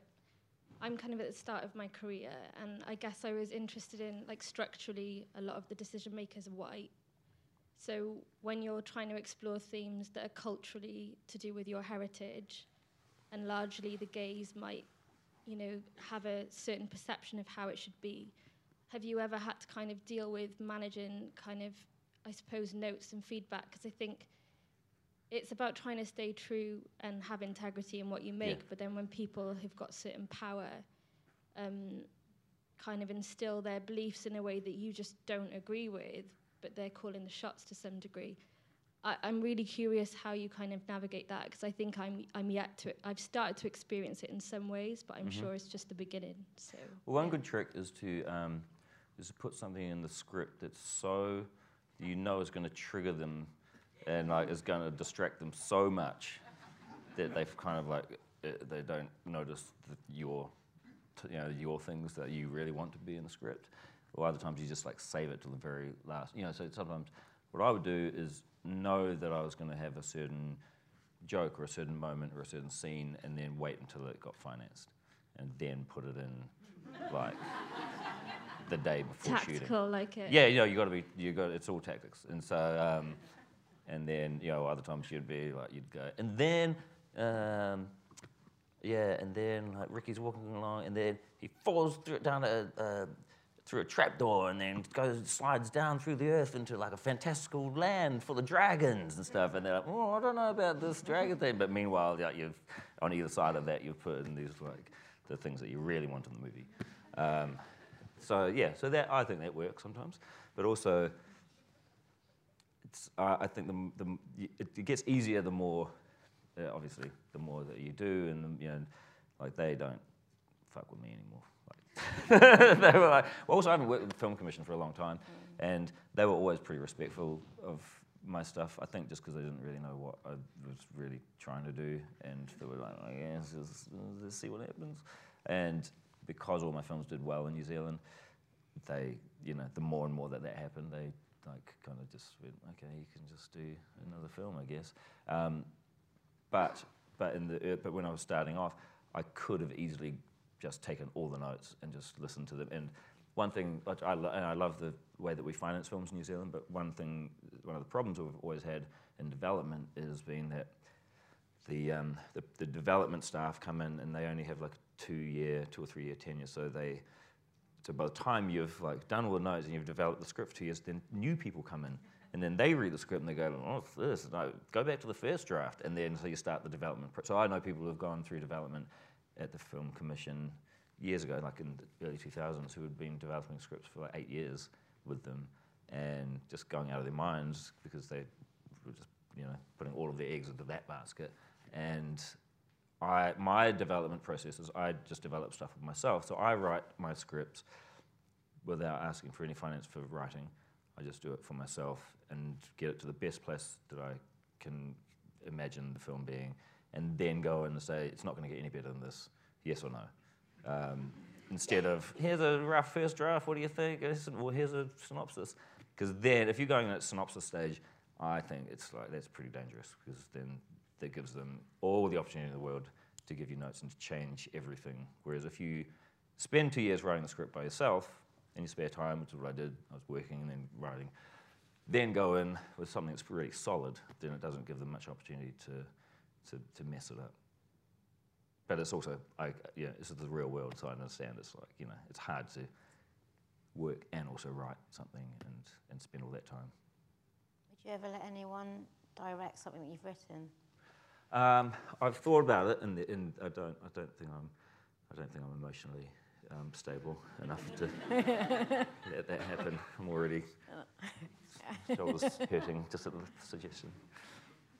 I'm kind of at the start of my career, and I guess I was interested in, like, structurally, a lot of the decision makers are white. So when you're trying to explore themes that are culturally to do with your heritage, and largely the gaze might you know, have a certain perception of how it should be. Have you ever had to kind of deal with managing kind of, I suppose, notes and feedback? Because I think it's about trying to stay true and have integrity in what you make, Yeah. but then when people have got certain power, um, kind of instill their beliefs in a way that you just don't agree with, but they're calling the shots to some degree. I, I'm really curious how you kind of navigate that because I think I'm I'm yet to I've started to experience it in some ways, but I'm sure it's just the beginning. So Well, one yeah. good trick is to um, is to put something in the script that's so you know is going to trigger them and like is going to distract them so much that they've kind of like uh, they don't notice that your t- you know your things that you really want to be in the script. Or other times you just like save it till the very last. You know, so sometimes what I would do is know that I was going to have a certain joke or a certain moment or a certain scene, and then wait until it got financed, and then put it in like the day before shooting. tactical like it. Yeah, you know, you got to be, you got, it's all tactics, and so, um, and then you know, other times you'd be like, you'd go, and then, um, yeah, and then like Ricky's walking along, and then he falls through down a. Uh, through a trapdoor and then goes slides down through the earth into like a fantastical land full of dragons and stuff. And they're like oh I don't know about this dragon thing. But meanwhile like, you've on either side of that you've put in these like the things that you really want in the movie. Um, so yeah, so that I think that works sometimes, but also it's uh, I think the, the it, it gets easier the more uh, obviously the more that you do, and you know, like they don't fuck with me anymore. [laughs] They were like, well, also I haven't worked with the film commission for a long time, and they were always pretty respectful of my stuff. I think just because they didn't really know what I was really trying to do, and they were like, oh, yeah, let's, just- let's see what happens. And because all my films did well in New Zealand, they, you know, the more and more that that happened, they like kind of just went, okay, you can just do another film, I guess. Um, but but in the but when I was starting off, I could have easily just taken all the notes and just listened to them. And one thing, I and I love the way that we finance films in New Zealand, but one thing, one of the problems we've always had in development is being that the, um, the the development staff come in and they only have like a two year, two or three year tenure, so they so by the time you've like done all the notes and you've developed the script for two years, then new people come in. And then they read the script and they go, oh, this? No, go back to the first draft. And then so you start the development. So I know people who have gone through development at the Film Commission years ago, like in the early 2000s, who had been developing scripts for like eight years with them and just going out of their minds because they were just, you know, putting all of their eggs into that basket. And I, my development process is I just develop stuff with myself. So I write my scripts without asking for any finance for writing. I just do it for myself and get it to the best place that I can imagine the film being, and then go in and say it's not going to get any better than this, yes or no. Um, instead of here's a rough first draft, what do you think? Well, here's a synopsis. Because then, if you're going at synopsis stage, I think it's like that's pretty dangerous because then that gives them all the opportunity in the world to give you notes and to change everything. Whereas if you spend two years writing the script by yourself in your spare time, which is what I did, I was working and then writing, then go in with something that's really solid, then it doesn't give them much opportunity to, to, to mess it up. But it's also, I, yeah, this is the real world, so I understand it's like, you know, it's hard to work and also write something and, and spend all that time. Would you ever let anyone direct something that you've written? Um, I've thought about it, and, and I don't. I don't think I'm. I don't think I'm emotionally um, stable enough to [laughs] let that happen. I'm already [laughs] shoulders hurting just at the suggestion.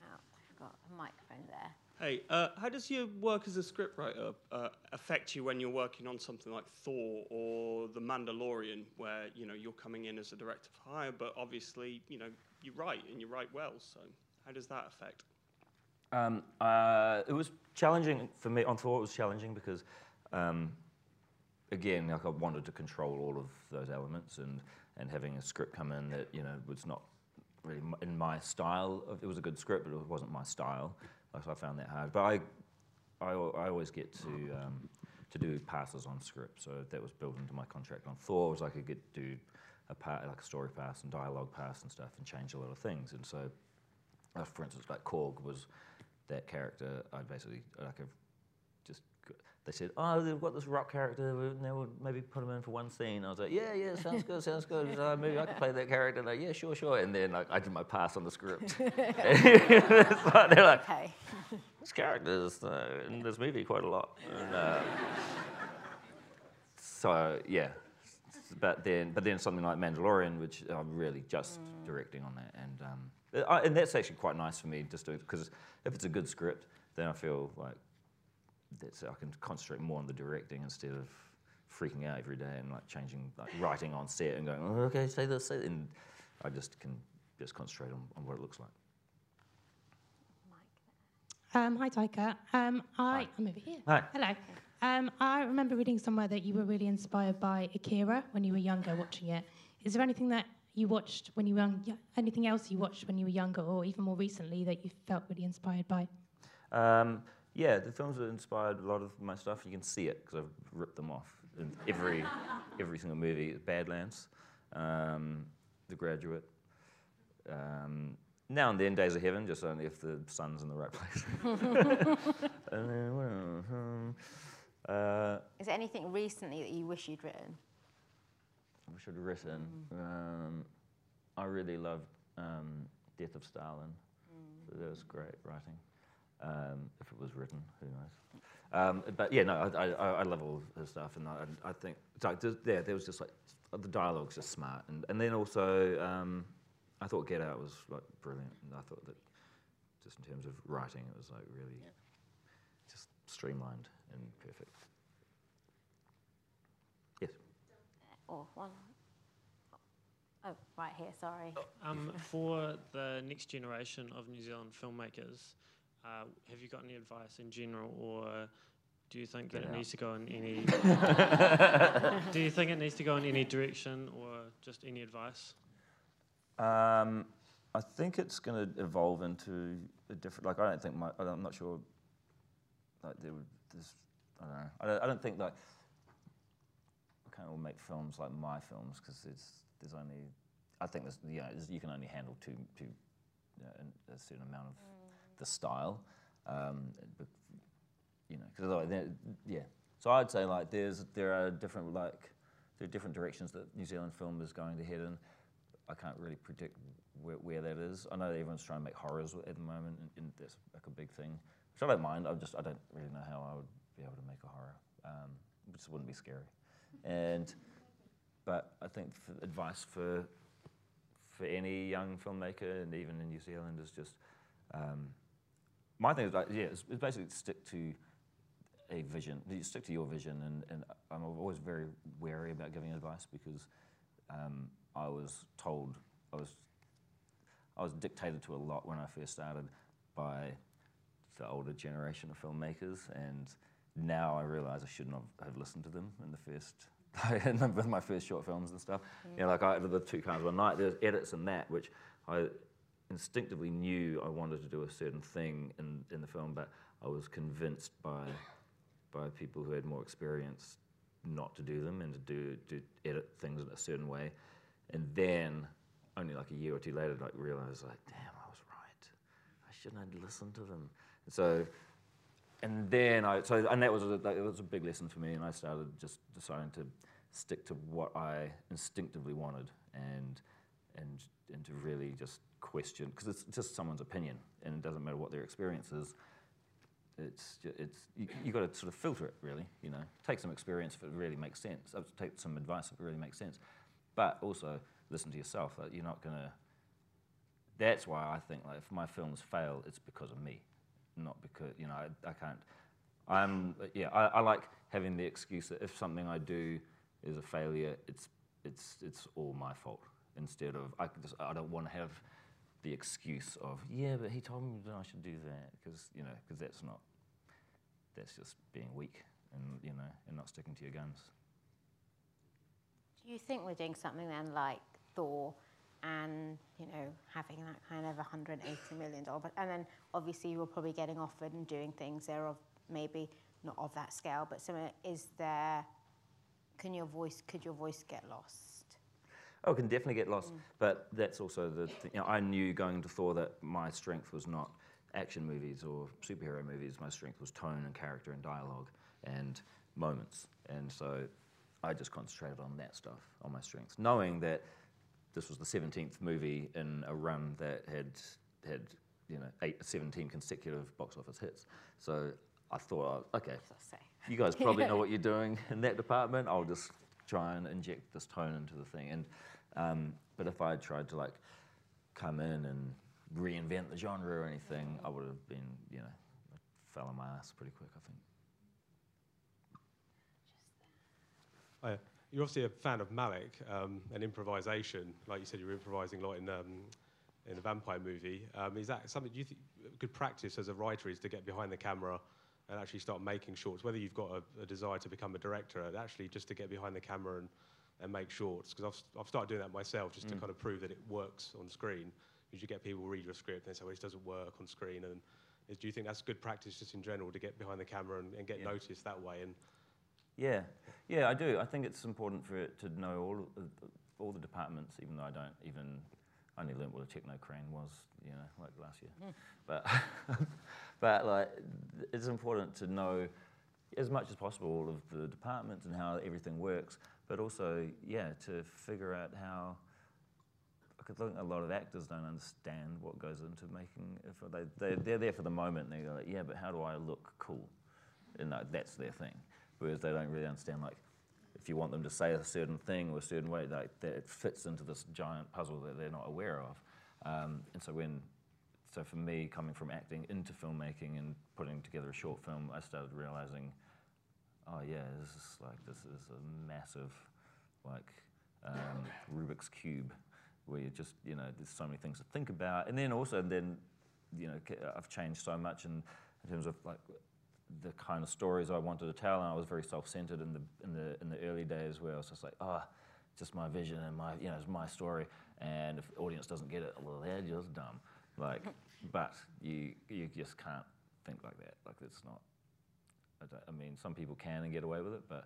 Oh, I've got a microphone there. Hey, uh, how does your work as a scriptwriter uh, affect you when you're working on something like Thor or The Mandalorian, where you know you're coming in as a director of hire, but obviously you know you write and you write well. So how does that affect? Um, uh, it was challenging for me. On Thor, it was challenging because, um, again, like I wanted to control all of those elements, and and having a script come in that you know was not really in my style. Of, it was a good script, but it wasn't my style. So I found that hard. But I, I, I always get to um, to do passes on script, so that was built into my contract. On Thor, was I could get do a part like a story pass and dialogue pass and stuff, and change a lot of things. And so, uh, for instance, like Korg was that character. I basically like they said, oh, they've got this rock character. we- Now we'll maybe put him in for one scene. I was like, yeah, yeah, sounds good, sounds good. Uh, maybe I could play that character. Like, yeah, sure, sure. And then like I did my pass on the script. [laughs] [laughs] Like- they're like, Okay. this character is uh, in this movie quite a lot. And, uh, so yeah, but then but then something like Mandalorian, which I'm really just directing on that, and um, I, and that's actually quite nice for me just because if it's a good script, then I feel like that's I can concentrate more on the directing instead of freaking out every day and like changing like writing on set and going oh, okay say this say that," and I just can just concentrate on, on what it looks like. Um, hi, Taika. Um, I, Hi. I'm over here. Hi. Hello. Um, I remember reading somewhere that you were really inspired by Akira when you were younger watching it. Is there anything that you watched when you were young, anything else you watched when you were younger or even more recently that you felt really inspired by? Um, yeah, the films that inspired a lot of my stuff. You can see it because I've ripped them off in every [laughs] every single movie. Badlands, um, The Graduate. Um, now and then, Days of Heaven, just only if the sun's in the right place. [laughs] and then, what else? Um, uh, Is there anything recently that you wish you'd written? I should have written. Um, I really loved um, Death of Stalin. So that was great writing. Um, if it was written, who knows? Um, but yeah, no, I, I, I love all his stuff, and I, I think it's like there's- yeah, there was just like the dialogue's just smart, and and then also um, I thought Get Out was like brilliant, and I thought that just in terms of writing, it was like really just streamlined and perfect. Yes. Or one? Oh, right here, sorry. Um, for the next generation of New Zealand filmmakers, uh, have you got any advice in general, or do you think that Get it needs to go in any? [laughs] do you think it needs to go in any direction, or just any advice? Um, I think it's going to evolve into a different. Like, I don't think my. I don't- I'm not sure. Like, there would. There's. I don't know. I don't, I don't think like. I can't all make films like my films because there's there's only. I think there's you know you can only handle two two you know, a certain amount of the style. Um, but, you know, because yeah. So I'd say like there's there are different like there are different directions that New Zealand film is going to head in. I can't really predict where, where that is. I know everyone's trying to make horrors at the moment, and, and that's like a big thing, which I don't mind. I just I don't really know how I would be able to make a horror. Um, wouldn't be scary. And but I think for advice for for any young filmmaker, and even in New Zealand, is just um, my thing is like yeah, it's, it's basically stick to a vision. You stick to your vision, and, and I'm always very wary about giving advice because um, I was told I was I was dictated to a lot when I first started by the older generation of filmmakers, and now I realise I shouldn't have, have listened to them in the first. [laughs] with my first short films and stuff, you know, like I, the two cars one night, there's edits and that, which I instinctively knew I wanted to do a certain thing in, in the film, but I was convinced by by people who had more experience not to do them and to do, do edit things in a certain way. And then only like a year or two later, like realized like, damn, I was right. I shouldn't have listened to them. And so, and then I, so, and that was a, that was a big lesson for me. And I started just deciding to stick to what I instinctively wanted and, and, and to really just question, because it's just someone's opinion and it doesn't matter what their experience is. It's it's you, you got to sort of filter it really you know. Take some experience if it really makes sense. Take some advice if it really makes sense. But also listen to yourself like you're not gonna that's why I think like if my films fail it's because of me not because you know I, I can't I'm yeah I, I like having the excuse that if something I do is a failure it's it's it's all my fault instead of I just I don't want to have the excuse of yeah, but he told me that I should do that because you know because that's not that's just being weak and you know and not sticking to your guns. Do you think we're doing something then like Thor and, you know, having that kind of $180 million? And then obviously you're probably getting offered and doing things there of maybe not of that scale, but similar. Is there, can your voice, could your voice get lost? Oh, it can definitely get lost, but that's also the thing. You know, I knew going into Thor that my strength was not action movies or superhero movies, my strength was tone and character and dialogue and moments. And so I just concentrated on that stuff, on my strengths, knowing that this was the 17th movie in a run that had had you know eight, 17 consecutive box office hits. So I thought, oh, okay, you guys probably know [laughs] what you're doing in that department. I'll just try and inject this tone into the thing. And um, but if I had tried to like come in and reinvent the genre or anything, I would have been, you know, I fell on my ass pretty quick. I think. Oh, yeah. You're obviously a fan of Malick um, and improvisation. Like you said, you were improvising a lot in um, in the vampire movie. Um, is that something you think good practice as a writer is to get behind the camera and actually start making shorts? Whether you've got a, a desire to become a director, actually just to get behind the camera and, and make shorts. Because I've, I've started doing that myself just to Mm. kind of prove that it works on screen. Because you get people read your script and they say, well, this doesn't work on screen. And is, do you think that's good practice just in general to get behind the camera and, and get Yeah. noticed that way? And Yeah, yeah, I do. I think it's important for it to know all the, all the departments, even though I don't even. I only learned what a techno crane was, you know, like last year. But, [laughs] but like, it's important to know as much as possible all of the departments and how everything works. But also, yeah, to figure out how. I think a lot of actors don't understand what goes into making. They, they they're there for the moment, and they go like, yeah, but how do I look cool? And like, that's their thing whereas they don't really understand like if you want them to say a certain thing or a certain way like that it fits into this giant puzzle that they're not aware of um, and so when so for me coming from acting into filmmaking and putting together a short film i started realizing oh yeah this is like this is a massive like um, rubik's cube where you just you know there's so many things to think about. And then also then you know i've changed so much in, in terms of like the kind of stories I wanted to tell, and I was very self-centered in the in the in the early days where I was just like, oh, just my vision and my you know it's my story, and if the audience doesn't get it, well they're just dumb. Like, but you you just can't think like that. Like it's not. I, I mean, some people can and get away with it, but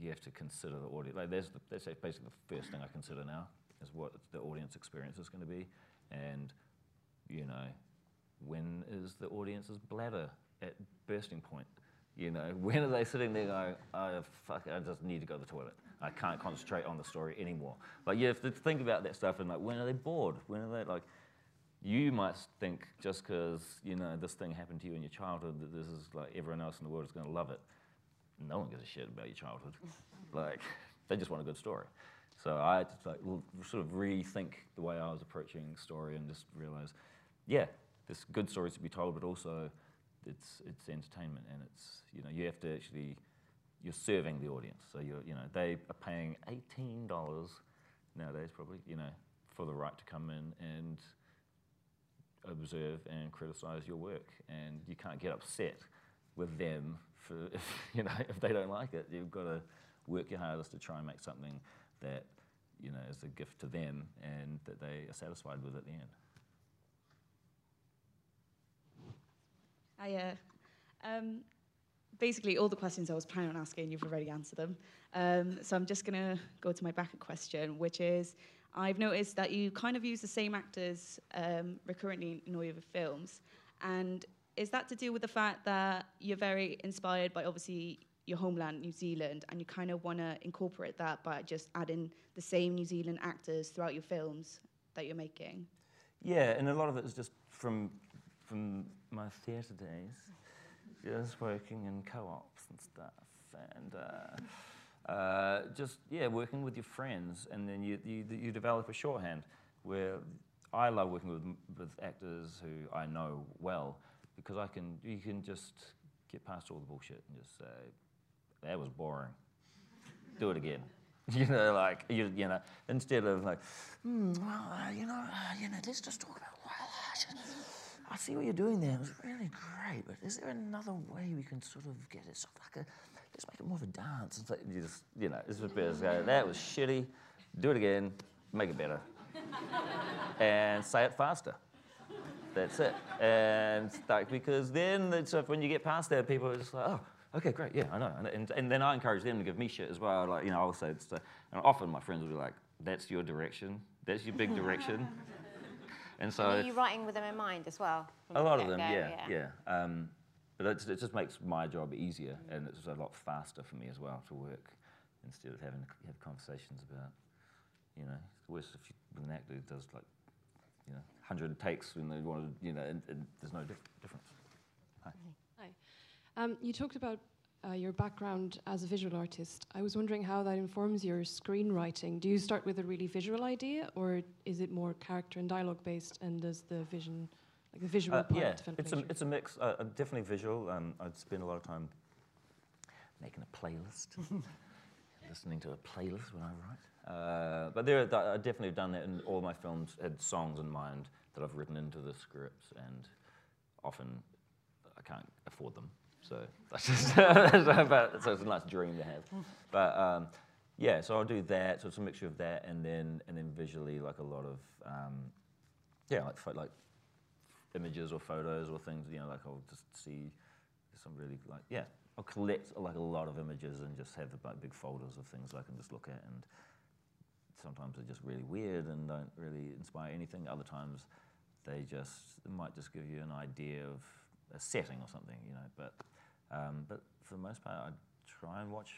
you have to consider the audience. Like that's the, that's basically the first thing I consider now is what the audience experience is going to be, and you know, when is the audience's bladder at bursting point? You know, [laughs] when are they sitting there going, oh, fuck, I just need to go to the toilet. I can't concentrate on the story anymore. Like, you have to think about that stuff and, like, when are they bored? When are they, like, you might think just because, you know, this thing happened to you in your childhood that this is, like, everyone else in the world is going to love it. No one gives a shit about your childhood. [laughs] like, they just want a good story. So I had to, like, sort of rethink the way I was approaching story and just realize, yeah, there's good stories to be told, but also it's it's entertainment and it's you know you have to actually you're serving the audience. So you're you know they are paying eighteen dollars nowadays probably you know for the right to come in and observe and criticize your work, and you can't get upset with them for [laughs] if you know if they don't like it. You've got to work your hardest to try and make something that you know is a gift to them and that they are satisfied with at the end. I, uh, um, basically, all the questions I was planning on asking, you've already answered them. Um, so I'm just going to go to my backup question, which is I've noticed that you kind of use the same actors um, recurrently in all your films. And is that to do with the fact that you're very inspired by obviously your homeland, New Zealand, and you kind of want to incorporate that by just adding the same New Zealand actors throughout your films that you're making? Yeah, and a lot of it is just from from my theatre days, just working in co-ops and stuff, and uh, uh, just yeah, working with your friends, and then you, you you develop a shorthand. Where I love working with with actors who I know well because I can you can just get past all the bullshit and just say that was boring. Do it again. [laughs] You know, like you, you know, instead of like, hmm, well, uh, you know, uh, you know, let's just talk about. I see what you're doing there. It was really great, but is there another way we can sort of get it sort of like a, let's make it more of a dance? It's like you just, you know, it's just better to go, that was shitty. Do it again, make it better, [laughs] and say it faster. That's it. And like because then it's like when you get past that, people are just like, oh, okay, great, yeah, I know. And, and, then I encourage them to give me shit as well. Like you know, I'll say, it's, uh, and often my friends will be like, that's your direction, that's your big direction. [laughs] And so And are you writing with them in mind as well? a lot of them, get-go? yeah, yeah. Um, but it's, it just makes my job easier, and it's a lot faster for me as well to work instead of having to have conversations about, you know, it's worse if you, with an actor does like, you know, hundred takes when they want to, you know, and, and there's no dif- difference. Hi. Um, you talked about uh, your background as a visual artist. I was wondering how that informs your screenwriting. Do you start with a really visual idea, or is it more character and dialogue based, and does the vision, like the visual Uh, part, yeah, it's a, it's a mix. Uh, uh, definitely visual. Um, I'd spend a lot of time making a playlist, [laughs] listening to a playlist when I write. Uh, but there, are- I've done that and all my films. Had songs in mind that I've written into the scripts, and often I can't afford them. So [laughs] that's just [laughs] so, so it's a nice dream to have. But um, yeah, so I'll do that. So it's a mixture of that, and then and then visually, like a lot of um, yeah, like like images or photos or things. You know, like I'll just see some really like yeah, I'll collect like a lot of images and just have like big folders of things I can just look at and sometimes they're just really weird and don't really inspire anything. Other times they just might just give you an idea of a setting or something, you know. But um, but for the most part, I try and watch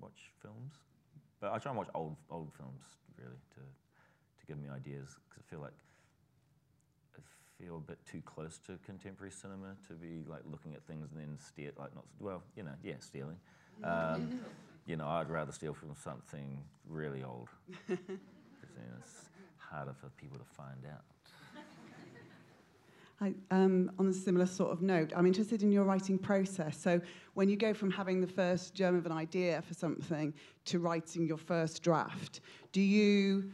watch films. But I try and watch old old films really to to give me ideas because I feel like I feel a bit too close to contemporary cinema to be like looking at things and then steal like not well you know yeah stealing. Um, you know, I'd rather steal from something really old. 'cause then it's harder for people to find out. I, um, on a similar sort of note, I'm interested in your writing process. So, when you go from having the first germ of an idea for something to writing your first draft, do you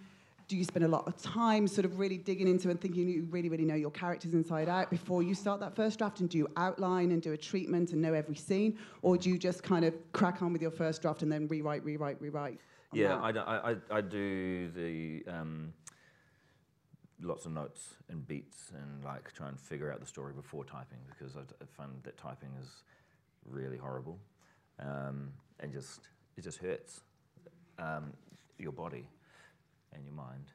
do you spend a lot of time sort of really digging into and thinking you really, really know your characters inside out before you start that first draft? And do you outline and do a treatment and know every scene, or do you just kind of crack on with your first draft and then rewrite, rewrite, rewrite? Yeah. I, do- I, I, I do the um, lots of notes and beats and like try and figure out the story before typing because I, I find that typing is really horrible um, and just it just hurts um, your body and your mind.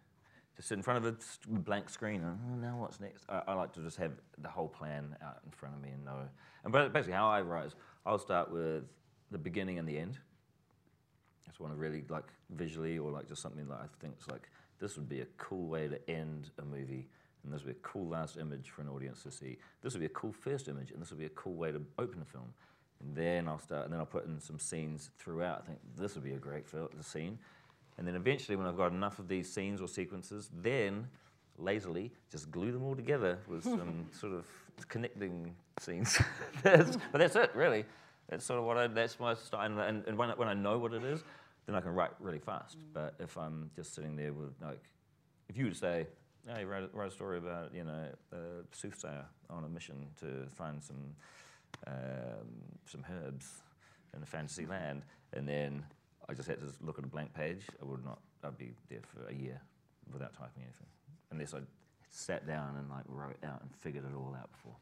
To sit in front of a blank screen and oh, now what's next? I, I like to just have the whole plan out in front of me and know. And ba- basically, how I write is I'll start with the beginning and the end. I just want to really like visually or like just something that I think is like this would be a cool way to end a movie and this would be a cool last image for an audience to see. This would be a cool first image and this would be a cool way to open a film. And then I'll start and then I'll put in some scenes throughout. I think this would be a great fil- scene. And then eventually when I've got enough of these scenes or sequences, then lazily just glue them all together with [laughs] some sort of connecting scenes. [laughs] That's- but that's it, really. That's sort of what I, that's my style. And, and, and when, I, when I know what it is, then I can write really fast. But if I'm just sitting there with, like, if you would say, hey, write a, write a story about, you know, a soothsayer on a mission to find some, um, some herbs in a fantasy land, and then I just had to just look at a blank page, I would not, I'd be there for a year without typing anything. Unless I sat down and like wrote out and figured it all out before.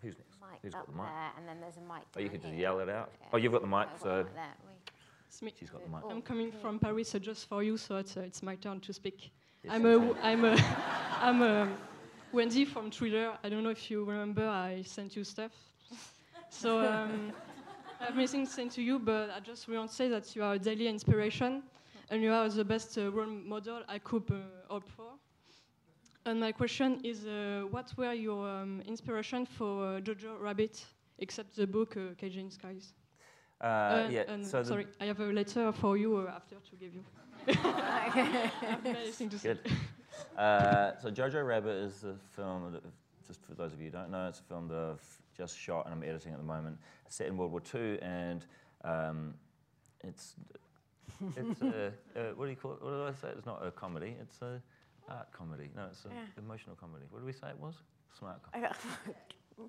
Who's next? Mic Who's up got the mic? there, and then there's a mic. Oh, you down can just here. yell it out. Yeah. Oh, you've got the mic, I've got so one there. We- It's me. she's got the mic. I'm coming from Paris, so just for you, so it's, uh, it's my turn to speak. Yes, I'm a, I'm a, [laughs] I'm a Wendy from Twitter. I don't know if you remember, I sent you stuff. So um, I have many things to say to you, but I just want to say that you are a daily inspiration, and you are the best uh, role model I could uh, hope for. And my question is, uh, what were your um, inspiration for uh, Jojo Rabbit, except the book uh, Caging Skies? Uh, yeah, and so the- sorry, I have a letter for you uh, after to give you. I have many to say. Good. Uh, so Jojo Rabbit is a film, that, just for those of you who don't know, it's a film that I've just shot and I'm editing at the moment. It's set in World War II and um, it's, it's a, uh, what do you call it? What do I say? It's not a comedy, it's a art comedy. No, it's an Yeah. emotional comedy. What do we say it was? Smart comedy. [laughs]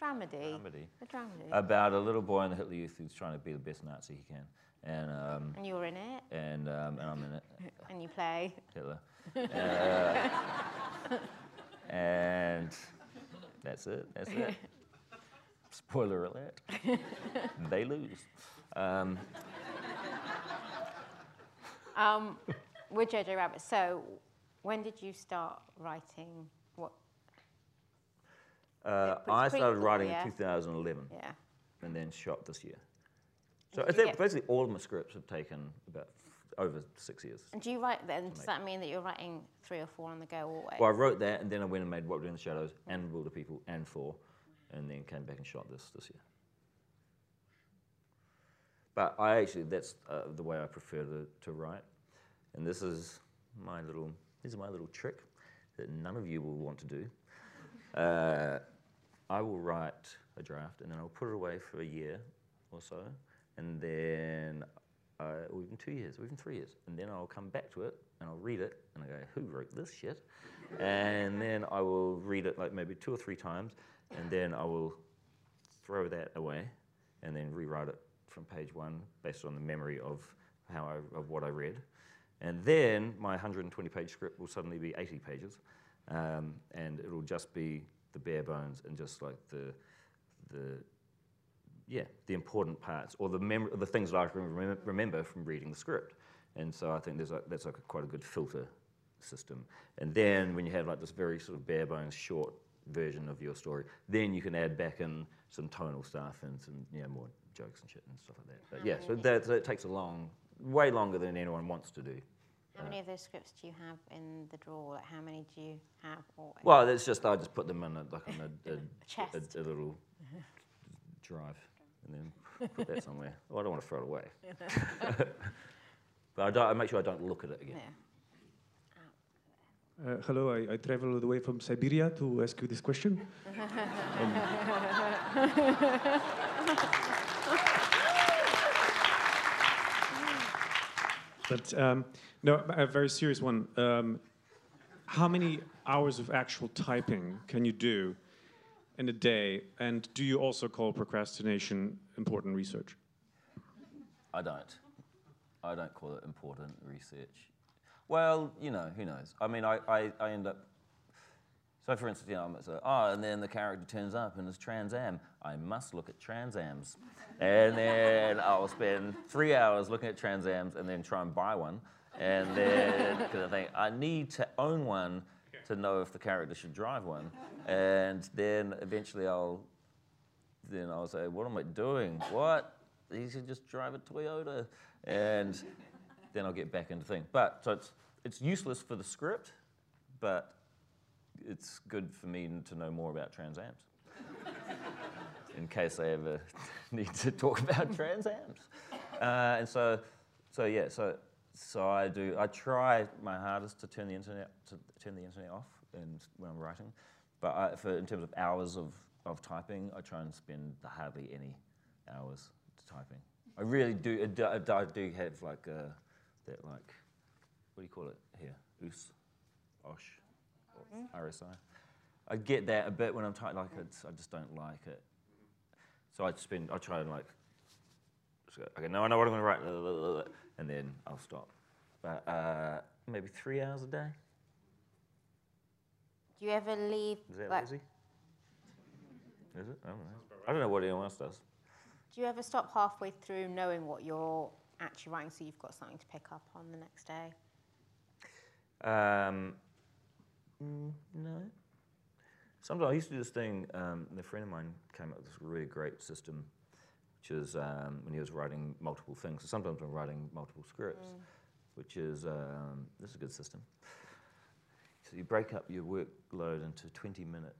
Dramedy. Dramedy. A dramedy. About a little boy in the Hitler Youth who's trying to be the best Nazi he can. And, um, and you're in it, and, um, and I'm in it. [laughs] and you play. Hitler. Uh, [laughs] and that's it. That's it. Spoiler alert. they lose. Um, Um, with Jojo Rabbit. So, when did you start writing? What? Uh, I started writing yeah. in 2011 Yeah. and then shot this year. So get- basically all of my scripts have taken about over six years. And do you write then? Does that mean that you're writing three or four on the go always? Well, I wrote that and then I went and made What We Do in the Shadows and Wilder People and Thor, and then came back and shot this this year. But I actually, that's uh, the way I prefer to, to write. And this is my little, is my little trick that none of you will want to do. Uh, I will write a draft and then I'll put it away for a year or so, and then, uh, or even two years, or even three years, and then I'll come back to it and I'll read it and I go, who wrote this shit? and then I will read it like maybe two or three times, and then I will throw that away and then rewrite it from page one based on the memory of how I, of what I read. And then my 120 page script will suddenly be 80 pages. Um, and it'll just be the bare bones and just like the, the yeah, the important parts or the, mem- the things that I can remem- remember from reading the script. And so I think there's a, that's like a, quite a good filter system. And then when you have like this very sort of bare bones short version of your story, then you can add back in some tonal stuff and some you know more jokes and shit and stuff like that. But yeah, so that, that takes a long, way longer than anyone wants to do. How many of those scripts do you have in the drawer? Like, how many do you have? Always? Well, it's just I just put them in a, like in a, [laughs] a, chest. a, a little drive and then put that somewhere. [laughs] Well, I don't want to throw it away. [laughs] but I, don't, I make sure I don't look at it again. Uh, hello, I, I traveled all the way from Siberia to ask you this question. But um, no, a very serious one. Um, how many hours of actual typing can you do in a day? And do you also call procrastination important research? I don't. I don't call it important research. Well, you know, who knows? I mean, I, I, I end up. So, for instance, you know, so, oh, and then the character turns up and is Trans Am. I must look at Trans Ams. And then I'll spend three hours looking at Trans Ams and then try and buy one. And then, because I think I need to own one to know if the character should drive one. And then eventually I'll, then I'll say, what am I doing? What? He should just drive a Toyota. And then I'll get back into things. But so it's it's useless for the script, but it's good for me to know more about Trans Ams. [laughs] in case I ever [laughs] need to talk about Trans Ams. Uh, and so, so yeah, so so I do. I try my hardest to turn the internet to turn the internet off, and when I'm writing, but I, for in terms of hours of, of typing, I try and spend hardly any hours typing. I really do. I do, I do- have like uh, that like what do you call it here? OOS, OSH, RSI. I get that a bit when I'm typing. Like I just don't like it. So I spend. I try and like. go, Okay, now I know what I'm going to write, and then I'll stop. But uh, maybe three hours a day. Do you ever leave? Is that like, lazy? Is it? I don't know. I don't know what anyone else does. Do you ever stop halfway through knowing what you're actually writing so you've got something to pick up on the next day? Um, mm, no. Sometimes I used to do this thing. Um, and a friend of mine came up with this really great system, which is um, when he was writing multiple things. So sometimes I'm writing multiple scripts, which is um, this is a good system. So you break up your workload into 20 minute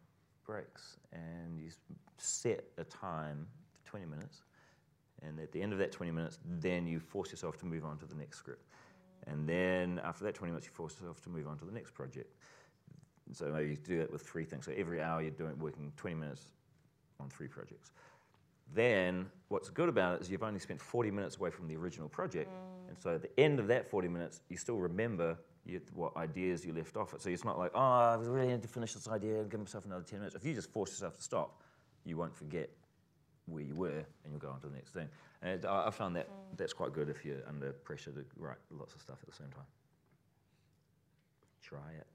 breaks, and you set a time for 20 minutes. And at the end of that 20 minutes, then you force yourself to move on to the next script. And then after that 20 minutes, you force yourself to move on to the next project. So maybe you do it with three things. So every hour you're doing working 20 minutes on three projects. Then what's good about it is you've only spent 40 minutes away from the original project. Mm. And so at the end of that 40 minutes, you still remember you, what ideas you left off. So it's not like, oh, I was really need to finish this idea and give myself another 10 minutes. If you just force yourself to stop, you won't forget where you were and you'll go on to the next thing. And I, I found that mm. that's quite good if you're under pressure to write lots of stuff at the same time. Try it.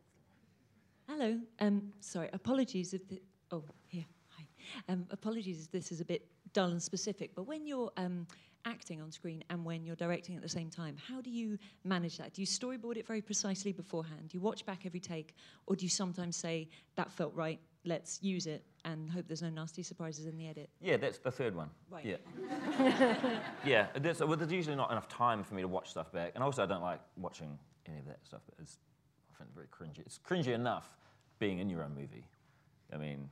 Hello. Um, sorry, apologies if the. Oh, here. Hi. Um, apologies if this is a bit dull and specific, but when you're um, acting on screen and when you're directing at the same time, how do you manage that? Do you storyboard it very precisely beforehand? Do you watch back every take, or do you sometimes say, that felt right, let's use it, and hope there's no nasty surprises in the edit? Yeah, that's the third one. Right. Yeah. [laughs] yeah, that's, well, there's usually not enough time for me to watch stuff back. And also, I don't like watching any of that stuff. It's, It very cringy. It's cringy enough being in your own movie. I mean,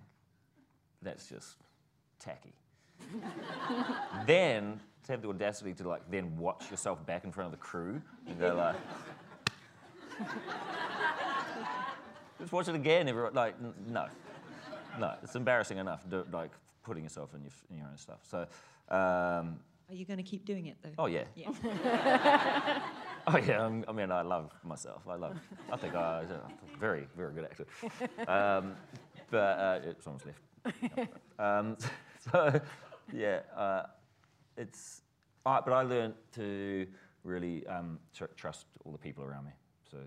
that's just tacky. [laughs] then to have the audacity to like then watch yourself back in front of the crew and go like, [laughs] just watch it again. Everyone, like, no, no, it's embarrassing enough. Do, like putting yourself in your, in your own stuff. So, um, Are you going to keep doing it, though? oh yeah, Yeah. [laughs] oh yeah. I'm, I mean, I love myself. I love. I think I, I'm a very, very good actor. Um, but uh, someone's left. [laughs] Um, [laughs] so yeah, uh, it's. I, but I learned to really um, tr- trust all the people around me. So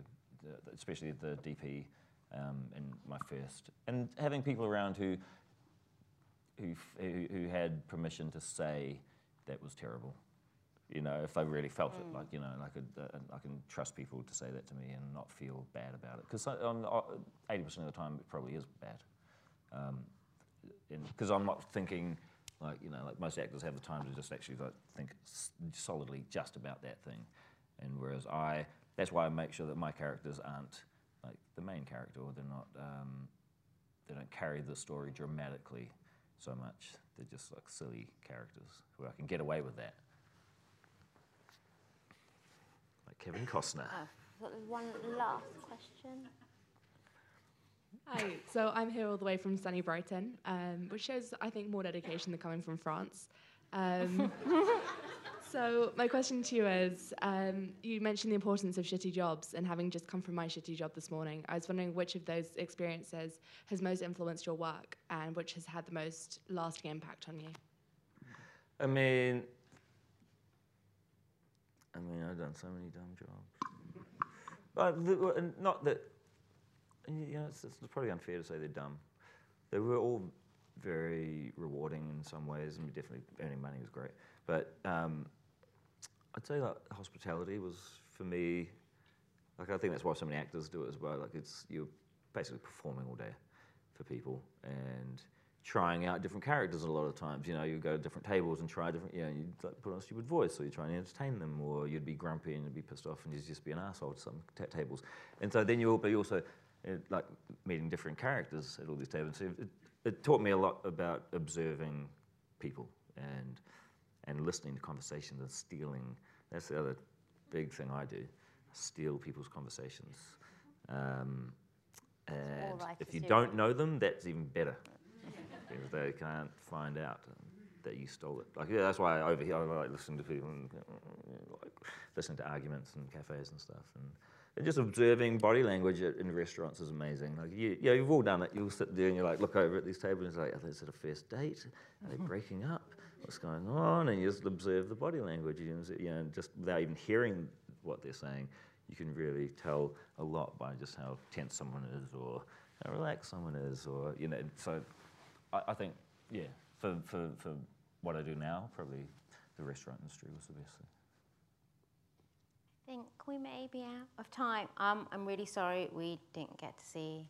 the, especially the DP um, in my first, and having people around who who, f- who who had permission to say that was terrible. You know, if they really felt it, like you know, like a, uh, I can trust people to say that to me and not feel bad about it. Because on eighty percent of the time, it probably is bad. Because I'm not thinking, like you know, like most actors have the time to just actually like think s- solidly just about that thing, and whereas I, that's why I make sure that my characters aren't like the main character, or they're not, um, they don't carry the story dramatically so much. They're just like silly characters where I can get away with that. Like Kevin Costner. Oh, got one last question. Hi, so I'm here all the way from sunny Brighton, um, which shows, I think, more dedication than coming from France. Um, [laughs] so my question to you is, um, you mentioned the importance of shitty jobs, and having just come from my shitty job this morning, I was wondering which of those experiences has most influenced your work, and which has had the most lasting impact on you. I mean, I mean, I've done so many dumb jobs. But not that, you know, it's, it's probably unfair to say they're dumb. They were all very rewarding in some ways, and definitely earning money was great. But um, I'd say that hospitality was for me. Like I think that's why so many actors do it as well. Like it's you're basically performing all day for people and trying out different characters a lot of times. You know, you go to different tables and try different. You know, you like put on a stupid voice, or you try and entertain them, or you'd be grumpy and you'd be pissed off and you'd just be an asshole to some ta tables. And so then you'll be also uh, like meeting different characters at all these tables. So it, it taught me a lot about observing people and and listening to conversations and stealing. That's the other big thing I do: steal people's conversations. Um, and writers if you do, don't know them, that's even better they can't find out that you stole it. Like yeah, that's why over here I like listening to people and uh, like listening to arguments and cafes and stuff, and, and just observing body language at, in restaurants is amazing. Like you, yeah, you've all done it. You'll sit there and you like look over at these tables and it's like, is it a first date? Are they breaking up? What's going on? And you just observe the body language. You you know, just without even hearing what they're saying, you can really tell a lot by just how tense someone is or how relaxed someone is, or you know. So I, I think, yeah, for, for, for what I do now, probably the restaurant industry was the best thing. I think we may be out of time. Um, I'm really sorry we didn't get to see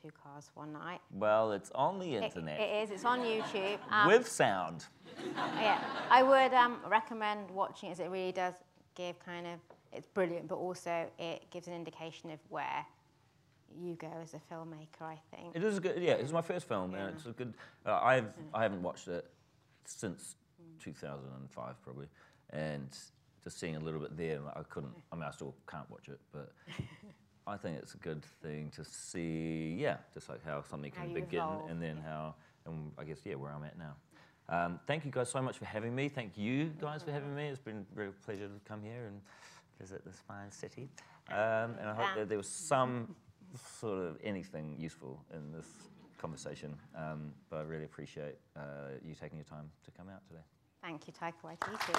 Two Cars One Night. Well, it's on the It- internet it is. It's on YouTube. Um, with sound. yeah, I would um, recommend watching it. As it really does give kind of it's brilliant, but also it gives an indication of where you go as a filmmaker. I think. It is a good, yeah. It's my first film, and it's a good. Uh, I've I haven't watched it since 2005 probably, and just seeing a little bit there, I couldn't. I mean, I still can't watch it, but [laughs] I think it's a good thing to see. Yeah, just like how something How can begin, evolve, and then how, and I guess yeah, where I'm at now. Um, thank you guys so much for having me. Thank you guys for having me. It's been a real pleasure to come here and visit this fine city. Um, and I hope that there was some [laughs] sort of anything useful in this conversation. Um, but I really appreciate uh, you taking your time to come out today. Thank you, Taika Waititi.